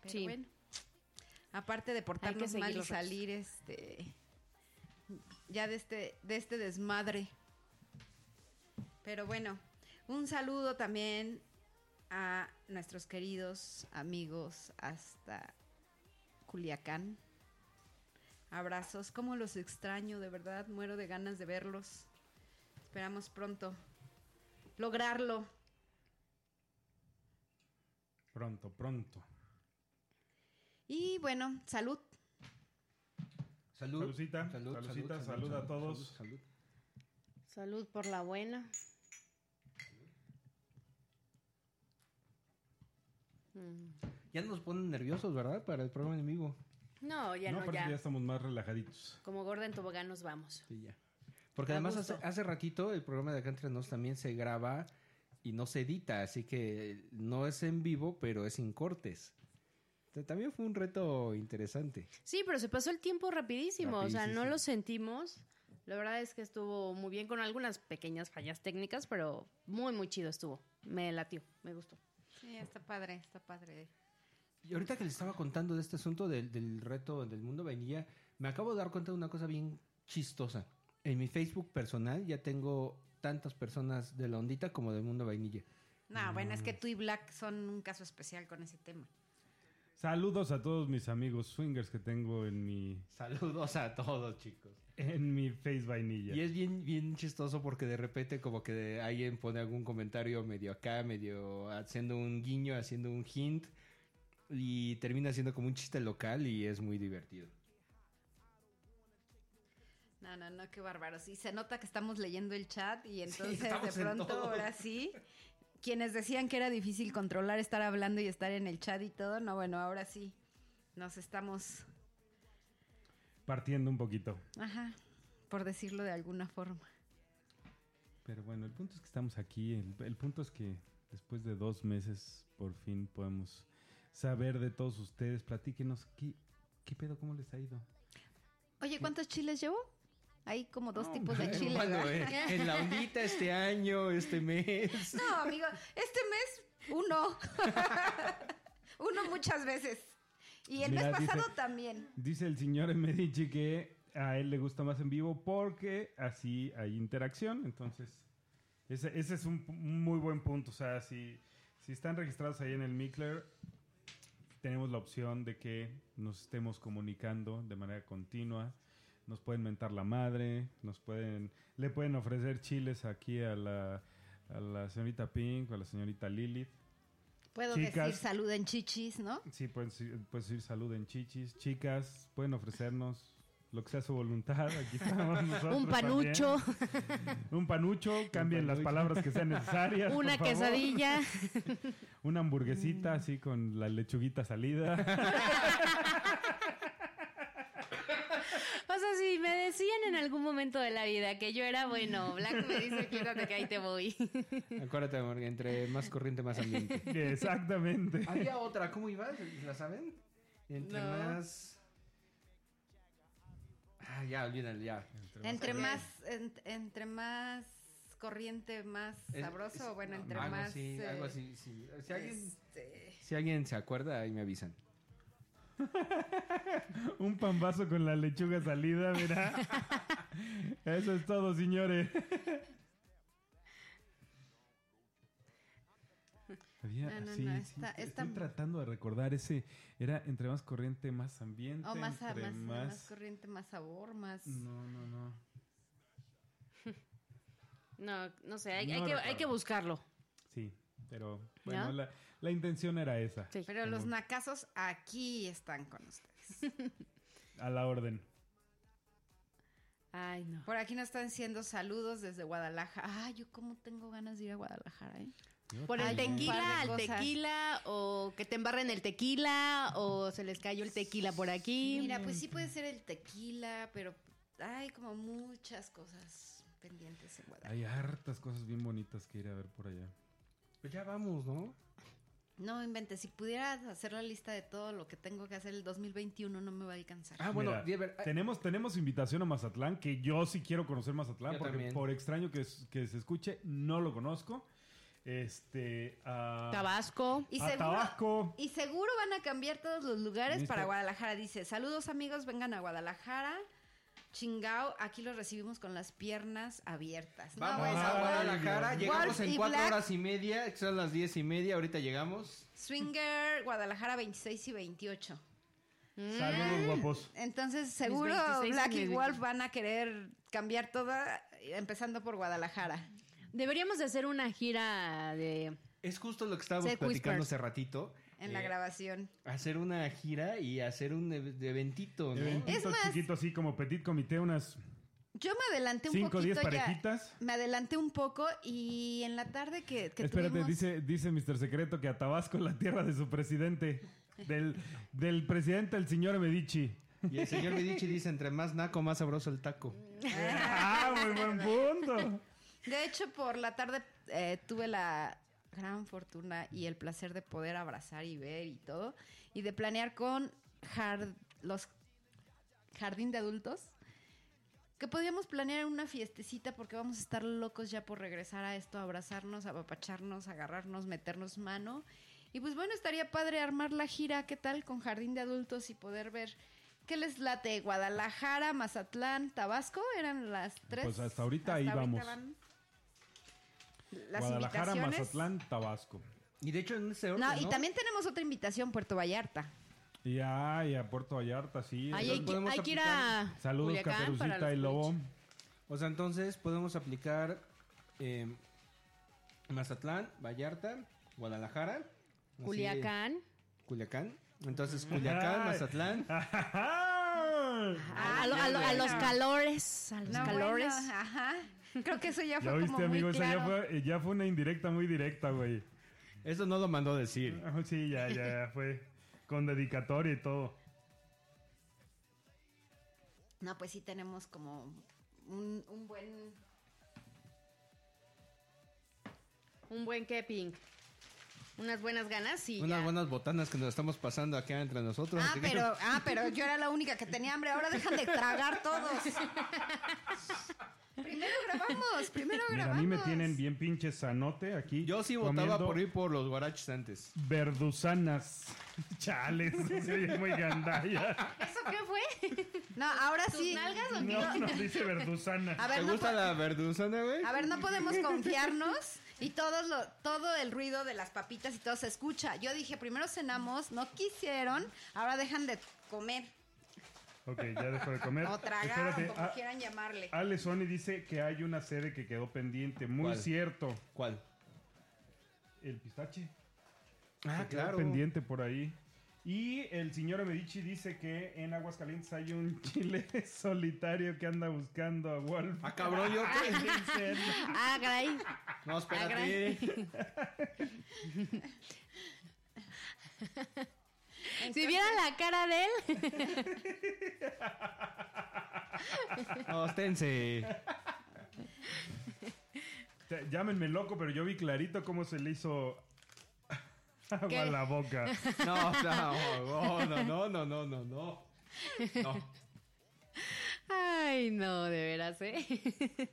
Pero Sí. bueno. Aparte de portarnos mal y salir este ya de este de este desmadre. Pero bueno, un saludo también a nuestros queridos amigos hasta Culiacán. Abrazos, como los extraño, de verdad, muero de ganas de verlos. Esperamos pronto lograrlo. Pronto, pronto. Y bueno, salud. Salud. Saludcita, saludcita, salud a todos. salud. Salud por la buena. Mm. Ya nos ponen nerviosos, ¿verdad? Para el programa en vivo. No, ya no, no, parece ya. que ya estamos más relajaditos. Como gorda en tobogán nos vamos. Sí, ya. Porque además hace, hace ratito el programa de Acá Entre Nos también se graba y no se edita, así que no es en vivo, pero es sin cortes. Sea, También fue un reto interesante. Sí, pero se pasó el tiempo rapidísimo, o sea, no Rapidísimo. lo sentimos. La verdad es que estuvo muy bien con algunas pequeñas fallas técnicas, pero muy, muy chido estuvo. Me latió, me gustó. Sí, está padre, está padre. Y ahorita que les estaba contando de este asunto del, del reto del mundo vainilla, me acabo de dar cuenta de una cosa bien chistosa. En mi Facebook personal ya tengo tantas personas de la ondita como del mundo vainilla. No, bueno, es que tú y Black son un caso especial con ese tema. Saludos a todos mis amigos swingers que tengo en mi Saludos a todos, chicos. en mi Face Vainilla. Y es bien, bien chistoso porque de repente como que alguien pone algún comentario medio acá, medio haciendo un guiño, haciendo un hint y termina siendo como un chiste local y es muy divertido. No, no, no, qué bárbaro. Sí, se nota que estamos leyendo el chat y entonces de en pronto todo. ahora sí. Quienes decían que era difícil controlar estar hablando y estar en el chat y todo, no, bueno, ahora sí. Nos estamos, Partiendo un poquito. ajá, por decirlo de alguna forma. Pero bueno, el punto es que estamos aquí. El, el punto es que después de dos meses por fin podemos saber de todos ustedes. Platíquenos qué, qué pedo, cómo les ha ido. Oye, ¿cuántos chiles llevo? Hay como dos tipos de chile, bueno, ¿verdad? eh, en la ondita este año, este mes. No, amigo, este mes uno. uno muchas veces. Y el Mira, mes pasado dice- también. Dice el señor Medici que a él le gusta más en vivo porque así hay interacción. Entonces, ese, ese es un, muy buen punto. O sea, si, si están registrados ahí en el Mikler, tenemos la opción de que nos estemos comunicando de manera continua. Nos pueden mentar la madre, nos pueden, le pueden ofrecer chiles aquí a la, a la señorita Pink o a la señorita Lilith. Puedo Chicas. decir salud en chichis, ¿no? Sí, pueden decir, pueden decir salud en chichis. Chicas, pueden ofrecernos lo que sea su voluntad. Aquí estamos nosotros Un panucho, también. Un panucho. Cambien las panucho. palabras que sean necesarias. por una favor. quesadilla. Una hamburguesita así con la lechuguita salida. O sea, si me decían en algún momento de la vida que yo era bueno, Black me dice, quítate que ahí te voy. Acuérdate, amor, entre más corriente, más ambiente. Exactamente. Había otra, ¿cómo iba? ¿La saben? Entre No. más... Ah, ya, olvídalo, ya. Entre más, en- entre más corriente, más Es- sabroso, es- bueno, entre algo más... así, algo eh, así, sí. Si alguien, este, si alguien se acuerda, ahí me avisan. Un pambazo con la lechuga salida, mira. Eso es todo, señores. Había, No, no, sí, no, sí, está- estoy está- tratando de recordar ese. Era entre más corriente, más ambiente. o más, a- entre más, más corriente, más sabor, más... No, no, no. No, no sé, hay, No hay que, hay que buscarlo. Sí, pero bueno, la, la intención era esa. Sí. Pero los Como nacasos aquí están con ustedes. A la orden. Ay, no. Por aquí nos están diciendo saludos desde Guadalajara. Ay, yo cómo tengo ganas de ir a Guadalajara, ¿eh? Por el tequila, al tequila, o que te embarren el tequila, o se les cayó el tequila por aquí. Mira, pues sí puede ser el tequila, pero hay como muchas cosas pendientes en Guadalajara. Hay hartas cosas bien bonitas que ir a ver por allá. Pues ya vamos, ¿no? No inventes, si pudieras hacer la lista de todo lo que tengo que hacer el 2021 no me va a alcanzar. Ah, bueno, Mira, ah, tenemos, tenemos invitación a Mazatlán, que yo sí quiero conocer Mazatlán, Yo porque también. por extraño que, que se escuche, no lo conozco. Este. a- Tabasco. Y a seguro, Tabasco. y seguro van a cambiar todos los lugares Listo. para Guadalajara. Dice, saludos amigos, vengan a Guadalajara. Chingao, aquí los recibimos con las piernas abiertas. No, Vamos bueno, a Guadalajara, llegamos en cuatro Black. horas y media, son las diez y media, ahorita llegamos. Swinger, Guadalajara 26 y 28. Saludos, guapos. Entonces, seguro 26 Black y Wolf van a querer cambiar toda, empezando por Guadalajara. Deberíamos de hacer una gira de... Es justo lo que estábamos platicando Whispers. hace ratito. En la eh, grabación. Hacer una gira y hacer un ev- eventito, ¿no? Eventito Es más- chiquito, así como petit comité, unas Yo me adelanté un 5 o 10 poquito ya. parejitas. Me adelanté un poco y en la tarde que, que Espérate, tuvimos... dice, dice Mr. Secreto que a Tabasco es la tierra de su presidente. Del, del presidente, el señor Medici. Y el señor Medici dice, entre más naco, más sabroso el taco. ¡Ah, muy buen punto! De hecho, por la tarde eh, tuve la gran fortuna y el placer de poder abrazar y ver y todo. Y de planear con jar- los jardín de adultos. Que podíamos planear una fiestecita porque vamos a estar locos ya por regresar a esto, abrazarnos, apapacharnos, agarrarnos, meternos mano. Y pues bueno, estaría padre armar la gira, ¿qué tal? Con jardín de adultos y poder ver qué les late. Guadalajara, Mazatlán, Tabasco, eran las tres. Pues hasta ahorita ahí vamos. van Las Guadalajara, invitaciones. Mazatlán, Tabasco. Y de hecho, en ese orden, No, y ¿no? también tenemos otra invitación, Puerto Vallarta. Y a, y a Puerto Vallarta, sí. Ay, hay, que, podemos hay que ir a Saludos, Culiacán para Caperucita los y Lobo. O sea, entonces podemos aplicar eh, Mazatlán, Vallarta, Guadalajara. así, Culiacán. Culiacán. Entonces, Culiacán, Ay. Mazatlán. Ah, a, lo- a lo- a los calores. A los No, calores. bueno, ajá. Creo que eso ya fue Ya viste, como amigo, muy ya fue, ya fue una indirecta muy directa, güey. Eso no lo mandó a decir. Ah, Sí, ya, ya, ya fue. Con dedicatoria y todo. No, pues sí tenemos como un, un buen... Un buen keping. Unas buenas ganas y Unas ya. buenas botanas que nos estamos pasando acá entre nosotros. Ah, pero, ah, pero yo era la única que tenía hambre. Ahora dejan de tragar todos. primero grabamos, primero Mira, a grabamos. mí me tienen bien pinche sanote aquí. Yo sí votaba por ir por los guaraches antes. Verdusanas. Chales, se oye muy gandalla. ¿Eso qué fue? No, ahora ¿Tus sí. nalgas o qué? No, no dice verdusana. A ver, ¿Te no gusta la verduzana, güey? A ver, no podemos confiarnos y todo, lo, todo el ruido de las papitas y todo se escucha. Yo dije, primero cenamos, no quisieron, ahora dejan de comer Ok, ya dejó de comer. o tragar, Espérate, como ah, quieran llamarle. Ale Sony dice que hay una sede que quedó pendiente. Muy ¿Cuál? cierto. ¿Cuál? El pistache. Ah, Se quedó pendiente por ahí. Y el señor Medici dice que en Aguascalientes hay un chile solitario que anda buscando a Wolf. Ah, cabrón, yo qué. Ah, caray. No, espérate. Si vieran la cara de él. Te- Llámenme loco, pero yo vi clarito cómo se le hizo agua ¿Qué? a la boca. No, no, no, no, no, no, no, no. No. Ay, no, de veras, ¿eh?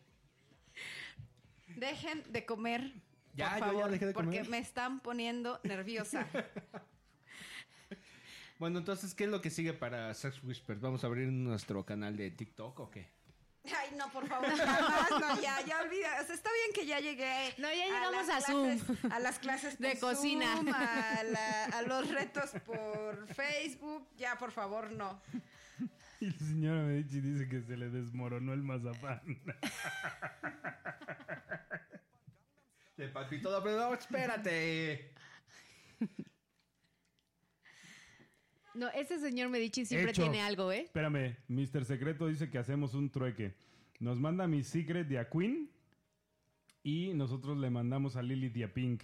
Dejen de comer, Ya, por yo ya dejé de porque comer. me están poniendo nerviosa. Bueno, entonces, ¿qué es lo que sigue para Sex Whispers? ¿Vamos a abrir nuestro canal de TikTok o qué? Ay, no, por favor, jamás, no, ya, ya olvida. O sea, está bien que ya llegué. No, ya llegamos a Zoom. clases- A las clases De cocina. Zoom, a, la- a los retos por Facebook. Ya, por favor, no. Y el señor Medici dice que se le desmoronó el mazapán. Le palpitó la pero no, espérate. No, ese señor Medici siempre Hecho. tiene algo, ¿eh? Espérame, Mr. Secreto dice que hacemos un trueque. Nos manda mi secret de a Queen y nosotros le mandamos a Lilith y a Pink.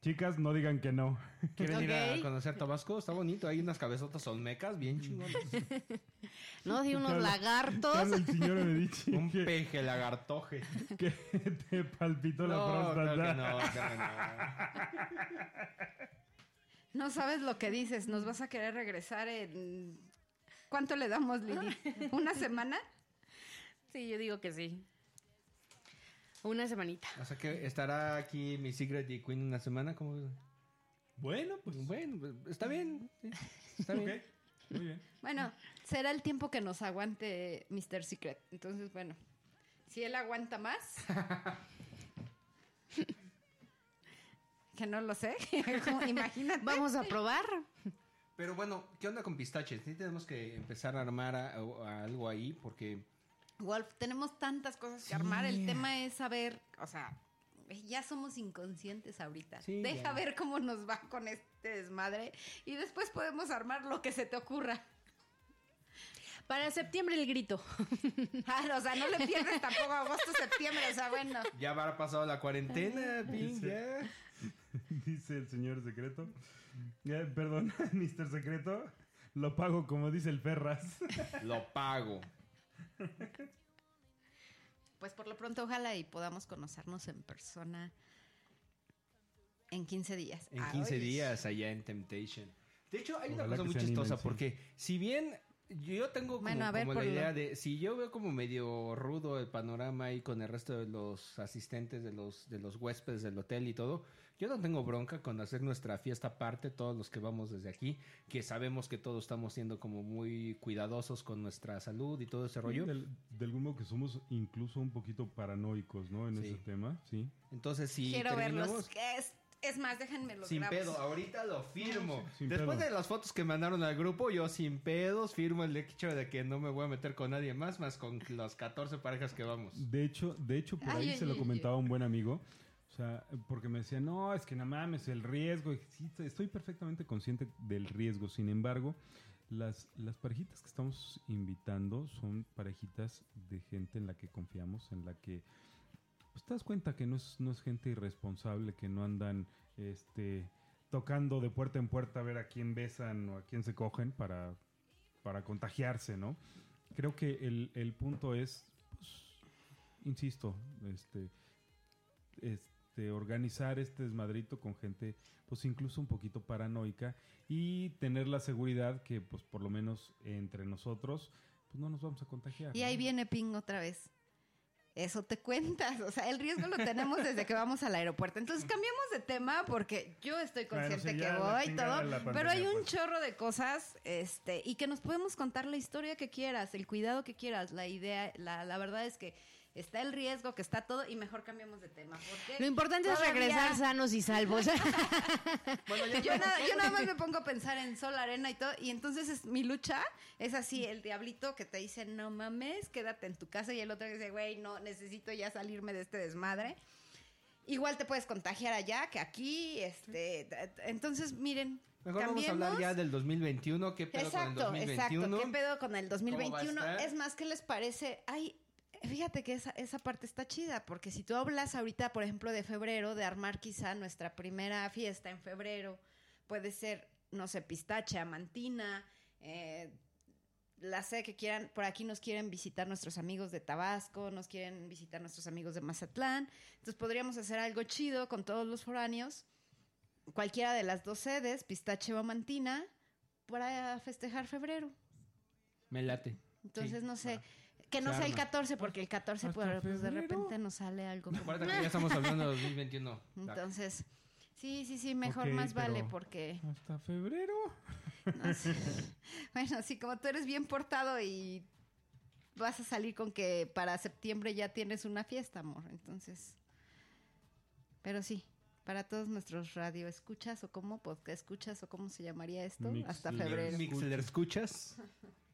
Chicas, no digan que no. ¿Quieren ir a conocer Tabasco? Está bonito. Hay unas cabezotas olmecas bien chingonas. No, de unos lagartos. Habla el señor Medici Un que, peje lagartoje. que te palpitó la No, próstata. claro que no, claro que no. No sabes lo que dices. Nos vas a querer regresar en. ¿Cuánto le damos, Lili? ¿Una semana? Sí, yo digo que sí. Una semanita. O sea que estará aquí mi Secret y Queen una semana. ¿Cómo? Bueno, pues bueno, pues, está bien. sí, está bien. Ok, muy bien. Bueno, será el tiempo que nos aguante Mr. Secret. Entonces, bueno, si él aguanta más. que no lo sé. Imagínate. Vamos a probar. Pero bueno, ¿qué onda con pistaches? Sí tenemos que empezar a armar a- a algo ahí porque... Wolf, tenemos tantas cosas que armar. El tema es saber, o sea, ya somos inconscientes ahorita. Sí, Deja ya. ver cómo nos va con este desmadre y después podemos armar lo que se te ocurra. Para septiembre el grito. Ah, o sea, no le pierdes tampoco agosto, septiembre, o sea, bueno. Ya habrá pasado la cuarentena, Pin, ya. Dice el señor secreto. Eh, perdón, Mr. Secreto. Lo pago como dice el Ferras. Lo pago. Pues por lo pronto, ojalá y podamos conocernos en persona en 15 días. En Ay, 15 días allá en Temptation. De hecho, hay una cosa muy animen, chistosa sí. porque si bien yo tengo como, Bueno, a ver, como por la lo- idea de si yo veo como medio rudo el panorama ahí con el resto de los asistentes de los de los huéspedes del hotel y todo, yo no tengo bronca con hacer nuestra fiesta aparte todos los que vamos desde aquí, que sabemos que todos estamos siendo como muy cuidadosos con nuestra salud y todo ese rollo. Del, de algún modo que somos incluso un poquito paranoicos, ¿no? En Sí. ese tema, sí. Entonces, si Quiero verlos. Es, es más, déjenme los Sin grabo. pedo, ahorita lo firmo. Sin Después pedo. de las fotos que mandaron al grupo, yo sin pedos firmo el hecho de que no me voy a meter con nadie más, más con las 14 parejas que vamos. De hecho, de hecho por Ay, ahí ay, se lo ay, comentaba un buen amigo. O sea, porque me decía, no, es que no mames, el riesgo. Y sí, estoy perfectamente consciente del riesgo. Sin embargo, las, las parejitas que estamos invitando son parejitas de gente en la que confiamos, en la que pues te das cuenta que no es, no es gente irresponsable, que no andan este, tocando de puerta en puerta a ver a quién besan o a quién se cogen para, para contagiarse, ¿no? Creo que el, el punto es, pues, insisto, este, este, organizar este desmadrito con gente, pues incluso un poquito paranoica y tener la seguridad que, pues por lo menos entre nosotros, pues no nos vamos a contagiar. Y ¿no? ahí viene Ping otra vez. Eso te cuentas. O sea, el riesgo lo tenemos desde que vamos al aeropuerto. Entonces cambiamos de tema porque yo estoy Bueno, consciente que voy y todo. pero hay un pues. chorro de cosas, este, y que nos podemos contar la historia que quieras, el cuidado que quieras, la idea, la, la verdad es que está el riesgo, que está todo, y mejor cambiamos de tema. Porque Lo importante es regresar sanos y salvos. yo, nada, yo nada más me pongo a pensar en sol, arena y todo. Y entonces es, mi lucha es así: el diablito que te dice, no mames, quédate en tu casa. Y el otro que dice, güey, no, necesito ya salirme de este desmadre. Igual te puedes contagiar allá que aquí. este Entonces, miren. Mejor vamos a cambiemos. hablar ya del 2021. ¿Qué pedo Exacto, con el 2021? exacto. ¿Qué pedo con el 2021? estar? Es más, ¿qué les parece? Ay, fíjate que esa, esa parte está chida, porque si tú hablas ahorita, por ejemplo, de febrero, de armar quizá nuestra primera fiesta en febrero, puede ser, no sé, pistache, amantina, eh, la sé que quieran, por aquí nos quieren visitar nuestros amigos de Tabasco, nos quieren visitar nuestros amigos de Mazatlán, entonces podríamos hacer algo chido con todos los foráneos, cualquiera de las dos sedes, pistache o amantina, para festejar febrero. Me late. Entonces, Sí, no sé. Que no Se sea el arma. 14, porque el 14, Hasta pues, pues, de repente nos sale algo. como- Acuérdate que ya estamos hablando de 2021. Entonces, sí, sí, sí, mejor más vale, porque, Hasta febrero. no sé. bueno, sí, como tú eres bien portado y vas a salir con que para septiembre ya tienes una fiesta, amor, entonces, pero sí. Para todos nuestros radio escuchas o como podcast escuchas o cómo se llamaría esto, hasta febrero. Mixler, ¿escuchas?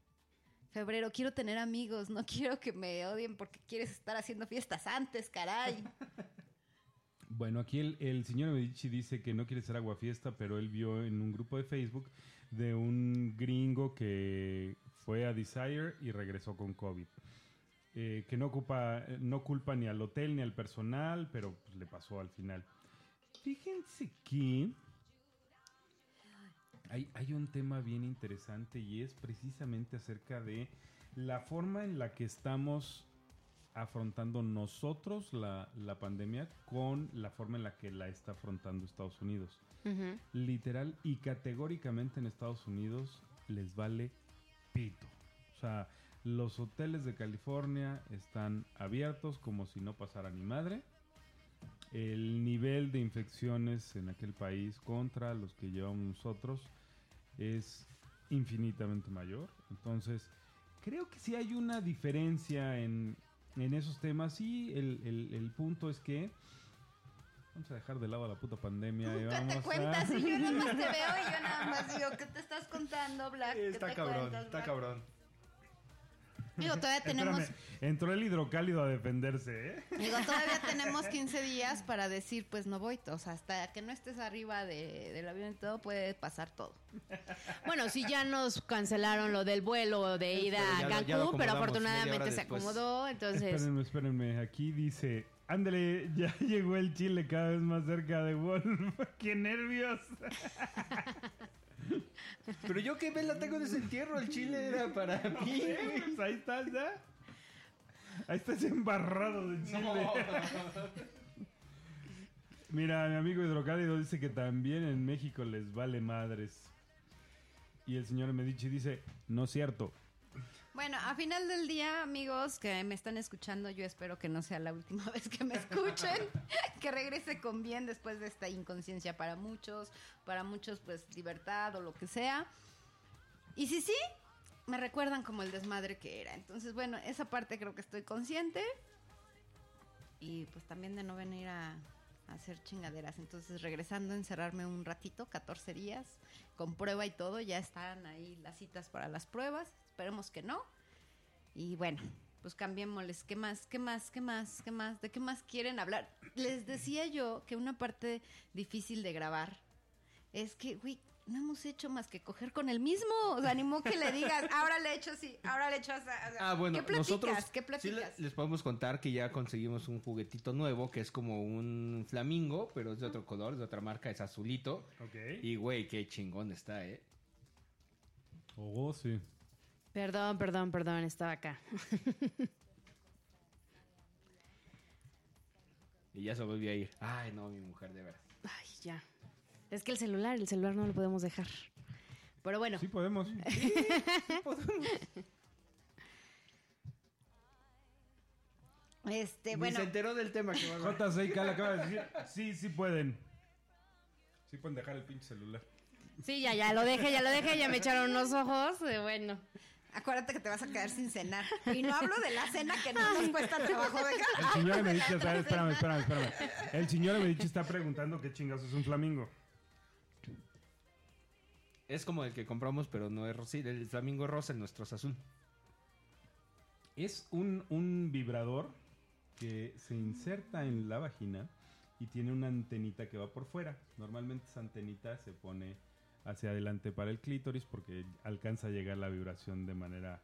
Febrero, quiero tener amigos, no quiero que me odien porque quieres estar haciendo fiestas antes, caray. Bueno, aquí el, el señor Medici dice que no quiere ser aguafiesta, pero él vio en un grupo de Facebook de un gringo que fue a Desire y regresó con COVID. Eh, que no, ocupa, no culpa ni al hotel ni al personal, pero pues, le pasó al final. Fíjense que hay, hay un tema bien interesante y es precisamente acerca de la forma en la que estamos afrontando nosotros la, la pandemia con la forma en la que la está afrontando Estados Unidos. Literal y categóricamente en Estados Unidos les vale pito. O sea, los hoteles de California están abiertos como si no pasara ni madre. El nivel de infecciones en aquel país contra los que llevamos nosotros es infinitamente mayor. Entonces, creo que sí hay una diferencia en, en esos temas y el, el- el punto es que Vamos a dejar de lado la puta pandemia y Nunca vamos te a... cuentas y yo nada más te veo y yo nada más digo, ¿qué te estás contando, Black? ¿Qué Está te cabrón, cuentas, está Black? cabrón. Digo, todavía tenemos, Espérame, entró el hidrocálido a defenderse, ¿eh? digo, todavía tenemos 15 días para decir, pues no voy. O sea, hasta que no estés arriba de- del avión y todo, puede pasar todo. Bueno, sí ya nos cancelaron lo del vuelo de ida Pero a Cancún, lo pero afortunadamente se acomodó, entonces... Espérenme, espérenme. Aquí dice... Ándale, ya llegó el chile cada vez más cerca de Wolf. ¡Qué nervios! Pero yo que la tengo desentierro, el chile era para mí. Pues ahí estás ya. Ahí estás embarrado de chile. Mira, mi amigo Hidrocálido dice que también en México les vale madres. Y el señor Medici dice, no es cierto. Bueno, a final del día, amigos que me están escuchando, yo espero que no sea la última vez que me escuchen, que regrese con bien después de esta inconsciencia para muchos, para muchos pues libertad o lo que sea. Y si sí, me recuerdan como el desmadre que era. Entonces, bueno, esa parte creo que estoy consciente. Y pues también de no venir a, hacer chingaderas. Entonces, regresando a encerrarme un ratito, 14 días, con prueba y todo, ya están ahí las citas para las pruebas. Esperemos que no. Y bueno, pues cambiémosles. ¿Qué más? ¿Qué más? ¿Qué más? ¿Qué más? ¿De qué más quieren hablar? Les decía yo que una parte difícil de grabar es que, güey, no hemos hecho más que coger con el mismo. O sea, animó que le digas, ahora le he hecho así, ahora le he hecho así. O sea, Ah, bueno, ¿Qué platicas? nosotros ¿Qué sí platicas? le- les podemos contar que ya conseguimos un juguetito nuevo que es como un flamingo, pero es de otro color, es de otra marca, es azulito. Ok. Y güey, qué chingón está, ¿eh? Oh, sí. Perdón, perdón, perdón, estaba acá. Y ya se volvió a ir. Ay, no, mi mujer, de verdad. Ay, ya. Es que el celular, el celular no lo podemos dejar. Pero bueno, Sí podemos. Este, Ni bueno, se enteró del tema que va a JCK le acaba de decir, sí, sí pueden. Sí pueden dejar el pinche celular. sí, ya, ya lo dejé, ya lo dejé, ya me echaron unos ojos. eh, bueno, acuérdate que te vas a quedar sin cenar. Y no hablo de la cena que no nos cuesta trabajo dejar. El señor Medici está, espérame, espérame, espérame. El señor Medici está preguntando qué chingados es un flamingo. Es como el que compramos, pero no es rosa. El flamingo rosa, el nuestro es azul. Es un, un vibrador que se inserta en la vagina y tiene una antenita que va por fuera. Normalmente esa antenita se pone hacia adelante para el clítoris porque alcanza a llegar la vibración de manera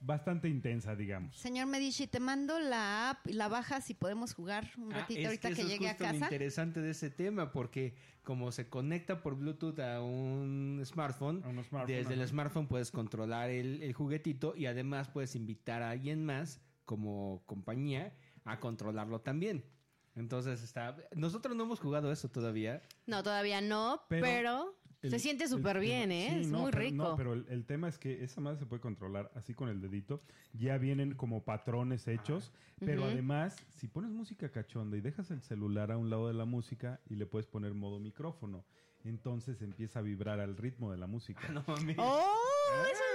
bastante intensa, digamos. Señor Medici, te mando la app y la bajas y podemos jugar un Ah, ratito es ahorita que, eso es llegue a justo lo casa. interesante de ese tema, porque como se conecta por Bluetooth a un smartphone, A un smartphone, desde el smartphone puedes controlar el, el juguetito y además puedes invitar a alguien más como compañía a controlarlo también. Entonces está... Nosotros no hemos jugado eso todavía. no, todavía no, Pero pero, El- se siente súper bien, ¿eh? sí, es no, muy pero- rico. No, pero el, el tema es que esa madre se puede controlar así con el dedito. Ya vienen como patrones hechos. Pero además, si pones música cachonda y dejas el celular a un lado de la música y le puedes poner modo micrófono, entonces empieza a vibrar al ritmo de la música. No. ¡Oh!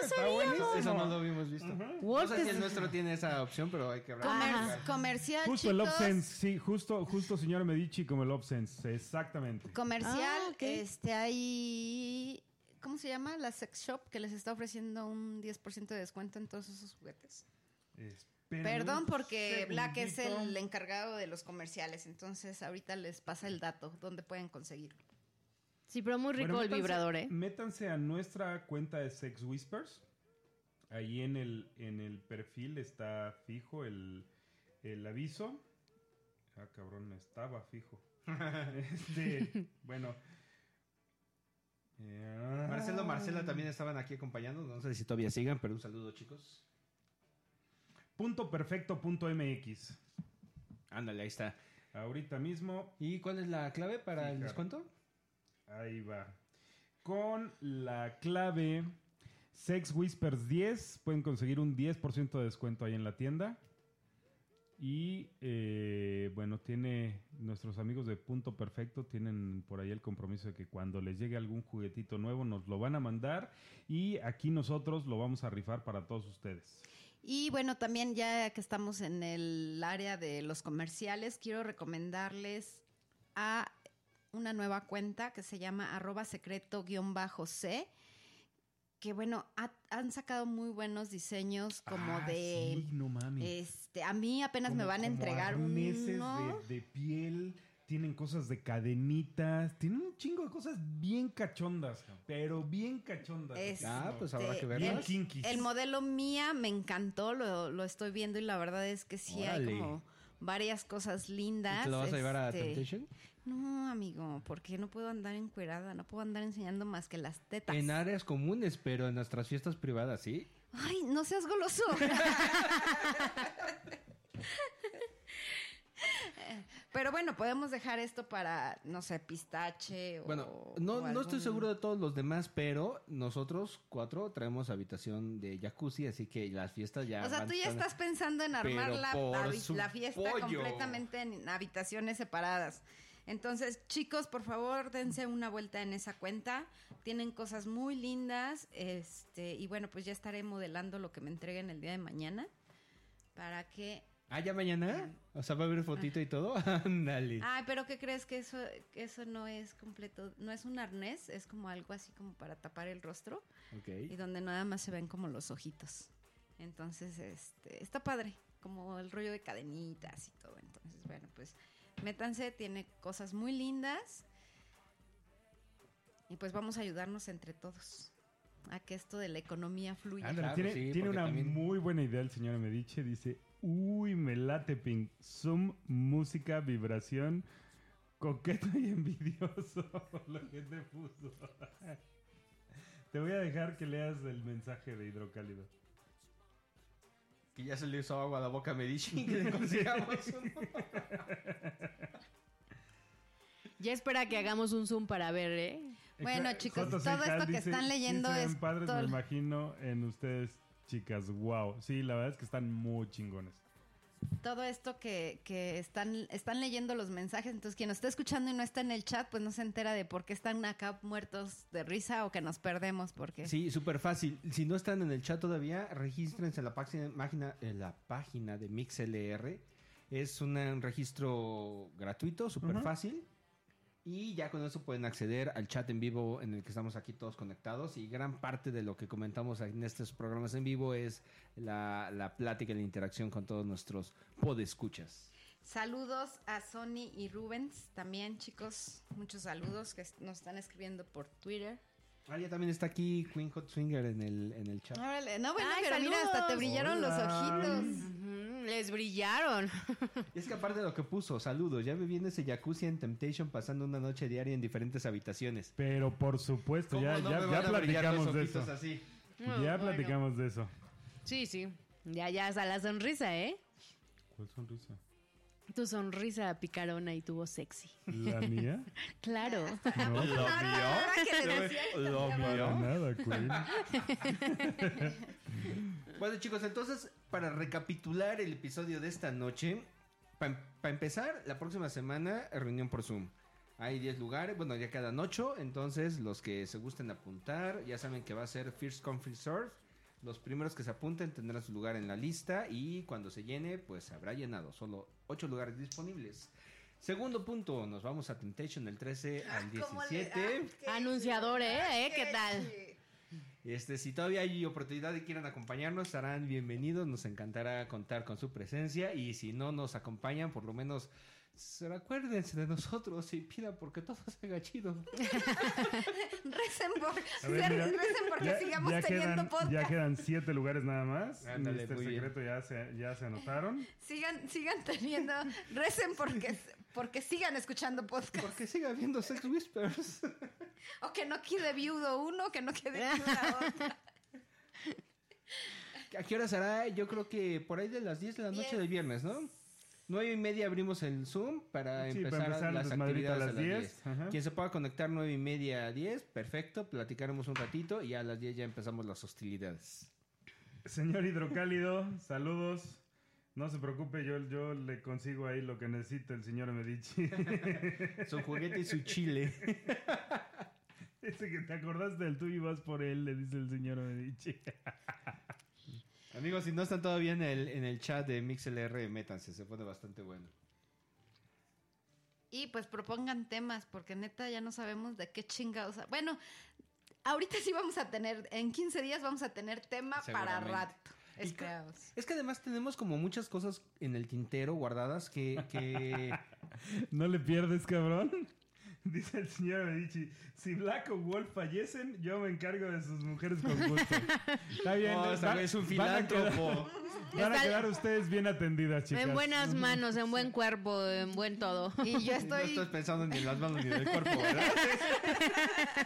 Eso no. Eso no lo habíamos visto. No sé si el nuestro tiene esa opción, pero hay que hablar. Comer- comercial, Justo el. Obsense, sí, justo, justo señor Medici como el Obsense, exactamente. Comercial, Ah, este, hay... ¿Cómo se llama? La sex shop que les está ofreciendo un 10% de descuento en todos esos juguetes. Perdón porque Black es el encargado de los comerciales, entonces ahorita les pasa el dato, dónde pueden conseguirlo. Sí, pero muy rico Bueno, el métanse- vibrador, ¿eh? Métanse a nuestra cuenta de Sex Whispers. Ahí en el, en el perfil está fijo el, el aviso. Ah, cabrón, estaba fijo. Este, bueno. Marcelo, Marcela también estaban aquí acompañando. No sé si todavía sigan, pero un saludo, chicos. Punto perfecto punto MX. Ándale, ahí está. Ahorita mismo ¿Y cuál es la clave para el descuento? Ahí va. Con la clave Sex Whispers 10 pueden conseguir un 10% de descuento ahí en la tienda. Y eh, bueno, tiene nuestros amigos de Punto Perfecto tienen por ahí el compromiso de que cuando les llegue algún juguetito nuevo nos lo van a mandar y aquí nosotros lo vamos a rifar para todos ustedes. Y bueno, también ya que estamos en el área de los comerciales, quiero recomendarles a una nueva cuenta que se llama arroba secreto-c, que bueno, ha- han sacado muy buenos diseños como Ah, de... sí, no mames. Este, a mí apenas me van a entregar arneses uno. de, de piel, tienen cosas de cadenitas, tienen un chingo de cosas bien cachondas, pero bien cachondas. Este, Ah, pues habrá que verlas. El modelo mía me encantó, lo, lo estoy viendo y la verdad es que sí Órale. hay como varias cosas ¿Y lindas. ¿Te lo vas a llevar a este, Temptation? No, amigo, porque no puedo andar encuerada, no puedo andar enseñando más que las tetas. En áreas comunes, pero en nuestras fiestas privadas, ¿sí? Ay, no seas goloso. Pero bueno, podemos dejar esto para, no sé, pistache o. Bueno, no, o no estoy seguro de todos los demás, pero nosotros cuatro traemos habitación de jacuzzi, así que las fiestas ya. O sea, tú ya estás pensando en armar la, su la fiesta completamente en habitaciones separadas. Entonces, chicos, por favor, dense una vuelta en esa cuenta. Tienen cosas muy lindas. Este, y bueno, pues ya estaré modelando lo que me entreguen el día de mañana. Para que. Ah, ya mañana. O sea, va a haber fotito y todo. Ándale. Ay, pero ¿qué crees que eso, que eso no es completo? No es un arnés, es como algo así como para tapar el rostro. y Ok. donde nada más se ven como los ojitos. Entonces, este, está padre, como el rollo de cadenitas y todo. Entonces, bueno, pues métanse, tiene cosas muy lindas. Y pues vamos a ayudarnos entre todos a que esto de la economía fluya. Ándale, Claro, tiene, sí, tiene porque una también- muy buena idea el señor Mediche. Dice, uy, me late ping. Zoom, música, vibración, coqueto y envidioso. Lo que te puso. Te voy a dejar que leas el mensaje de hidrocálido. Que ya se le hizo agua a la boca a Medici que le consigamos uno. Ya espera que hagamos un zoom para ver, ¿eh? Bueno, chicos, JC todo esto que están leyendo "Sí se ven es padres, todo- me imagino, en ustedes, chicas. Wow. Sí, la verdad es que están muy chingones. Todo esto que, que están, están leyendo los mensajes, entonces quien nos está escuchando y no está en el chat, pues no se entera de por qué están acá muertos de risa o que nos perdemos porque... Sí, súper fácil. Si no están en el chat todavía, regístrense en la página, en la página de MixLR. Es una- un registro gratuito, súper fácil. Y ya con eso pueden acceder al chat en vivo en el que estamos aquí todos conectados. Y gran parte de lo que comentamos en estos programas en vivo es la, la plática y la interacción con todos nuestros podescuchas. Saludos a Sony y Rubens también, chicos. Muchos saludos que nos están escribiendo por Twitter. Ah, ya también está aquí Queen Hot Swinger en el, en el chat. Órale, no, bueno, Ay, pero mira, hasta te brillaron los ojitos. Ujú, Les brillaron. Y es que aparte de lo que puso, saludos, ya me en ese jacuzzi en Temptation pasando una noche diaria en diferentes habitaciones. Pero por supuesto, ya, ¿Cómo no ya, platicamos de eso. así? Ya Bueno. platicamos de eso. Sí, sí. Ya, ya, hasta la sonrisa, ¿eh? ¿Cuál sonrisa? Tu sonrisa picarona y tu voz sexy. ¿La mía? Claro. No, ¿Lo decía, ¿Lo para vio? nada, Queen. Bueno chicos, entonces para recapitular el episodio de esta noche, para empezar, la próxima semana reunión por Zoom. Hay 10 lugares, bueno ya quedan 8, entonces los que se gusten apuntar, ya saben que va a ser First Come First Serve. Los primeros que se apunten tendrán su lugar en la lista y cuando se llene, pues se habrá llenado. Solo 8 lugares disponibles. Segundo punto, nos vamos a Temptation del 13 al ¿Cómo le- 17. ah, Anunciador, ¿eh? ¿Eh? ¿Qué tal? Este, si todavía hay oportunidad y quieren acompañarnos, estarán bienvenidos. Nos encantará contar con su presencia. Y si no nos acompañan, por lo menos acuérdense de nosotros y pidan porque todo se haga chido. Recen, por, A ver, mira, recen porque ya- sigamos ya teniendo quedan, podcast. Ya quedan siete lugares nada más. Ándale, bien. Secreto ya se, ya se anotaron. Sigan, sigan teniendo, recen porque, porque sigan escuchando podcast. Porque siga habiendo Sex Whispers. O que no quede viudo uno, que no quede viuda otra. ¿A qué hora será? Yo creo que por ahí de las 10 de la noche Diez. del viernes, ¿no? 9 y media abrimos el Zoom para Sí, empezar, para empezar las actividades las a las 10. 10. Ajá. Quien se pueda conectar 9 y media a 10, perfecto. Platicaremos un ratito y a las 10 ya empezamos las hostilidades. Señor Hidrocálido, saludos. No se preocupe, yo, yo le consigo ahí lo que necesita el señor Medici. Su juguete y su chile. Ese que te acordaste del tú y vas por él, le dice el señor Medici. Amigos, si no están todavía en el, en el chat de MixLR, métanse, se pone bastante bueno. Y pues propongan temas, porque neta ya no sabemos de qué chingados. Bueno, ahorita sí vamos a tener, en 15 días vamos a tener tema para rato. Esperaos. Es que además tenemos como muchas cosas en el tintero guardadas que... que... No le pierdes, cabrón. Dice el señor Medici, si Black o Wolf fallecen, yo me encargo de sus mujeres con gusto. Está bien. Va- es un filántropo. Van a quedar ustedes bien atendidas, chicas. En buenas manos, en buen cuerpo, en buen todo. Y yo No estoy... estás pensando ni en las manos ni en el cuerpo, ¿verdad?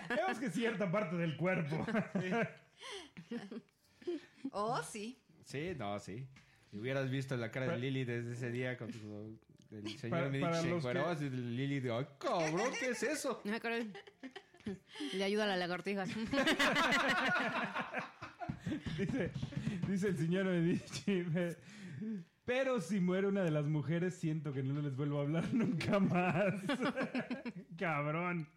Vemos que cierta parte del cuerpo. Oh, sí. Sí, no, sí. Si hubieras visto la cara de Lili desde ese día con su- el señor Para- Medici para que- así Lili de, ay, cabrón, ¿qué es eso? Le ayuda a la lagartija. dice, dice el señor Medici. me- Pero si muere una de las mujeres, siento que no les vuelvo a hablar nunca más. Cabrón.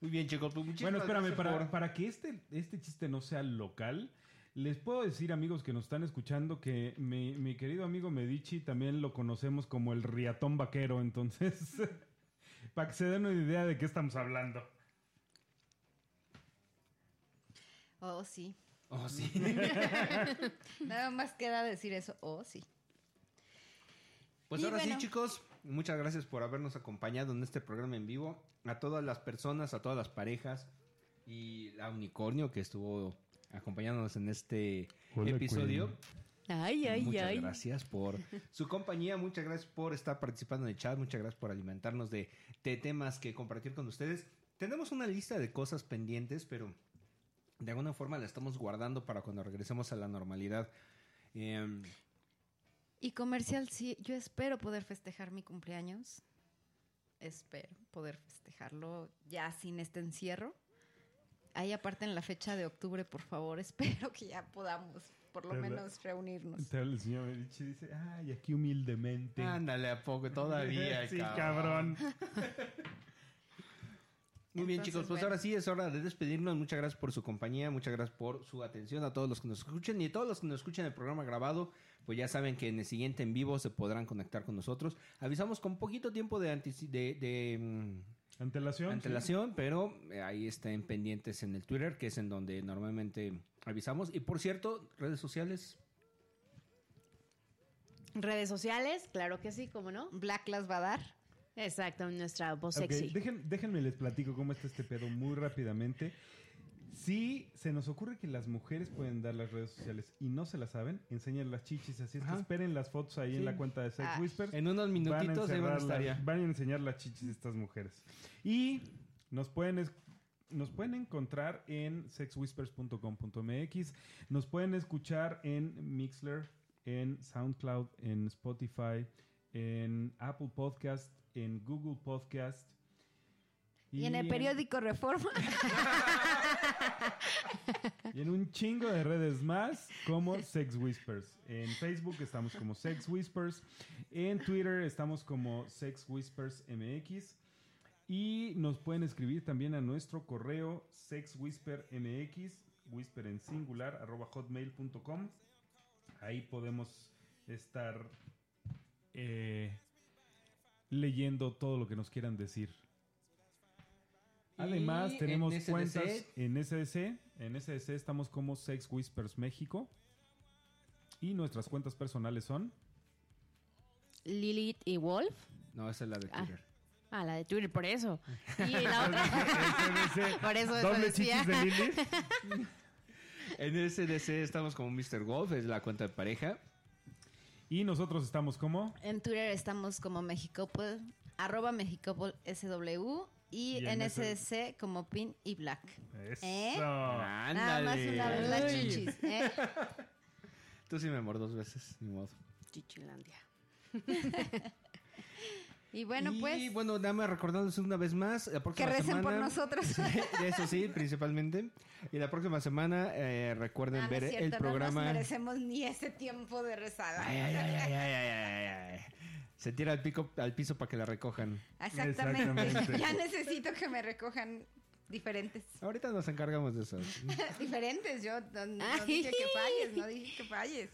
Muy bien, chicos. pues, muchísimas Bueno, espérame, para, por- para que este, este chiste no sea local, les puedo decir, amigos que nos están escuchando, que mi, mi querido amigo Medici también lo conocemos como el riatón vaquero, entonces, para que se den una idea de qué estamos hablando. Oh, sí. Oh, sí. Nada más queda decir eso. Oh, sí. Pues Y ahora bueno. sí, chicos, muchas gracias por habernos acompañado en este programa en vivo. A todas las personas, a todas las parejas y a Unicornio que estuvo acompañándonos en este Hola, episodio. Ay, ay, muchas ay. gracias por su compañía, muchas gracias por estar participando en el chat, muchas gracias por alimentarnos de, de temas que compartir con ustedes. Tenemos una lista de cosas pendientes, pero de alguna forma la estamos guardando para cuando regresemos a la normalidad. Em, Y comercial, sí, yo espero poder festejar mi cumpleaños. Espero poder festejarlo ya sin este encierro. Ahí aparte en la fecha de octubre, por favor, espero que ya podamos por lo Pero la- menos reunirnos. Habla el señor Medici y dice, ay, aquí humildemente. ándale a poco todavía. sí, cabrón. Muy bien, chicos, pues bueno. ahora sí es hora de despedirnos. Muchas gracias por su compañía, muchas gracias por su atención a todos los que nos escuchen y a todos los que nos escuchen el programa grabado. Pues ya saben que en el siguiente en vivo se podrán conectar con nosotros. Avisamos con poquito tiempo de, antici- de, de, Antelación. sí. antelación, pero eh, ahí estén pendientes en el Twitter, que es en donde normalmente avisamos. Y por cierto, redes sociales. Redes sociales, claro que sí, ¿cómo no? Black las va a dar. Exacto, nuestra voz sexy. dejen- déjenme les platico cómo está este pedo muy rápidamente. Si se nos ocurre que las mujeres pueden dar las redes sociales y no se las saben, enseñan las chichis. Así es que Ajá. esperen las fotos ahí en la cuenta de Sex Ah. Whispers. En unos Van a, minutitos van a estar las- ya. van a enseñar las chichis de estas mujeres. Y nos pueden, es- nos pueden encontrar en sexwhispers.com.mx. Nos pueden escuchar en Mixler, en SoundCloud, en Spotify, en Apple Podcast, en Google Podcast. Y, en el periódico Reforma. Y en un chingo de redes más como Sex Whispers. En Facebook estamos como Sex Whispers. En Twitter estamos como Sex Whispers MX. Y nos pueden escribir también a nuestro correo sexwhispermx, whisper en singular, arroba hotmail.com. Ahí podemos estar eh, leyendo todo lo que nos quieran decir. Además, tenemos en cuentas en SDC. En SDC estamos como Sex Whispers México. Y nuestras cuentas personales son. Lilith y Wolf. No, esa es la de Ah. Twitter. Ah, la de Twitter, por eso. Y la otra. Por eso eso Doble decía. de Lilith. En SDC estamos como Mr. Golf, es la cuenta de pareja. Y nosotros estamos como. En Twitter estamos como Mexicopol, arroba Mexicopol SW. Y, Y en en ese- SDC como Pin y Black. Eso. ¿Eh? Nada más una vez las chichis. ¿eh? Tú sí me amor dos veces, ni modo. Chichilandia. Y bueno, y, pues, bueno, nada más recordándoles una vez más, la que próxima recen por semana- nosotros. Eso sí, principalmente. Y la próxima semana eh, recuerden Ah, no es ver cierto, el No programa. nos merecemos ni ese tiempo de rezada. Ay, ay, ay, Se tira al, pico, al piso para que la recojan. Exactamente. Exactamente. ya necesito que me recojan diferentes. Ahorita nos encargamos de eso. diferentes, yo no, dije que falles, no dije que falles.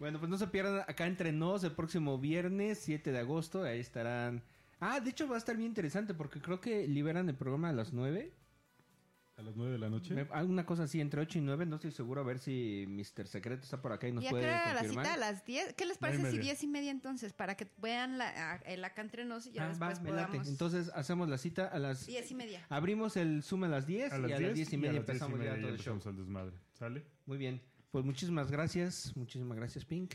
Bueno, pues no se pierdan acá entre nos el próximo viernes 7 de agosto. Ahí estarán. Ah, de hecho va a estar bien interesante porque creo que liberan el programa a las 9. A las 9 de la noche. Me- Alguna cosa así, entre 8 y 9. No estoy seguro a ver si Mr. Secreto está por acá y nos ¿Y a qué puede hora era la confirmar. cita? ¿A las 10? ¿Qué les y parece si media. 10 y media entonces? Para que vean la, a- el acá entre nos y ya Ah, va, después late. podamos... Entonces hacemos la cita a las... 10 y media. Abrimos el Zoom a las 10 y a las 10 y media a las 10 y empezamos media ya todo el show. empezamos el desmadre. ¿Sale? Muy bien. Pues muchísimas gracias. Muchísimas gracias, Pink.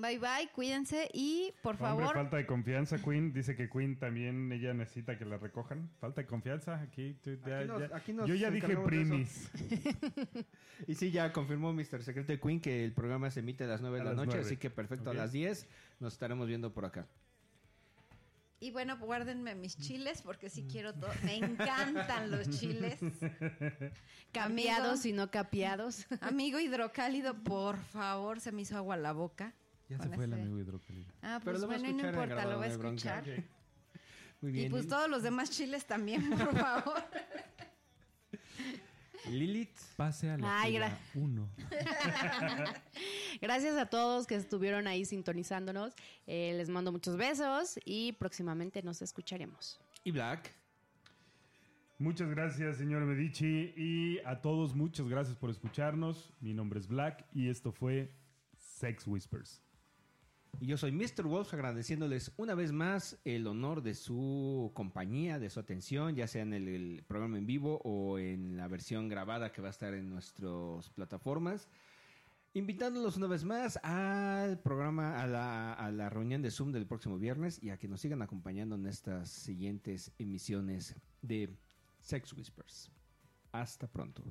Bye bye, cuídense y por Hombre, favor, falta de confianza, Queen. Dice que Queen también ella necesita que la recojan. Falta de confianza. Aquí, tú- ya- Aquí nos- ya- aquí nos Yo ya dije primis. Y sí, ya confirmó Mr. Secreto de Queen que el programa se emite a las 9 de A la noche, 9. así que perfecto, a las 10 nos estaremos viendo por acá. y bueno, guárdenme mis chiles porque sí quiero todo. Me encantan los chiles. Cambiados Amigo. y no capeados. Amigo hidrocálido, por favor, se me hizo agua la boca. Ya se fue el amigo hidrocálido. Ah, Pero pues a bueno, y no importa, lo voy a escuchar. Muy bien. Y pues todos los demás chiles también, por favor. Lilith. Pase a la Ay, gra- uno. Gracias a todos que estuvieron ahí sintonizándonos. Eh, les mando muchos besos y próximamente nos escucharemos. Y Black. Muchas gracias, señor Medici. Y a todos, muchas gracias por escucharnos. Mi nombre es Black y esto fue Sex Whispers. Y yo soy Mr. Wolf agradeciéndoles una vez más el honor de su compañía, de su atención, ya sea en el, programa en vivo o en la versión grabada que va a estar en nuestras plataformas. Invitándolos una vez más al programa, a la, a la reunión de Zoom del próximo viernes y a que nos sigan acompañando en estas siguientes emisiones de Sex Whispers. Hasta pronto.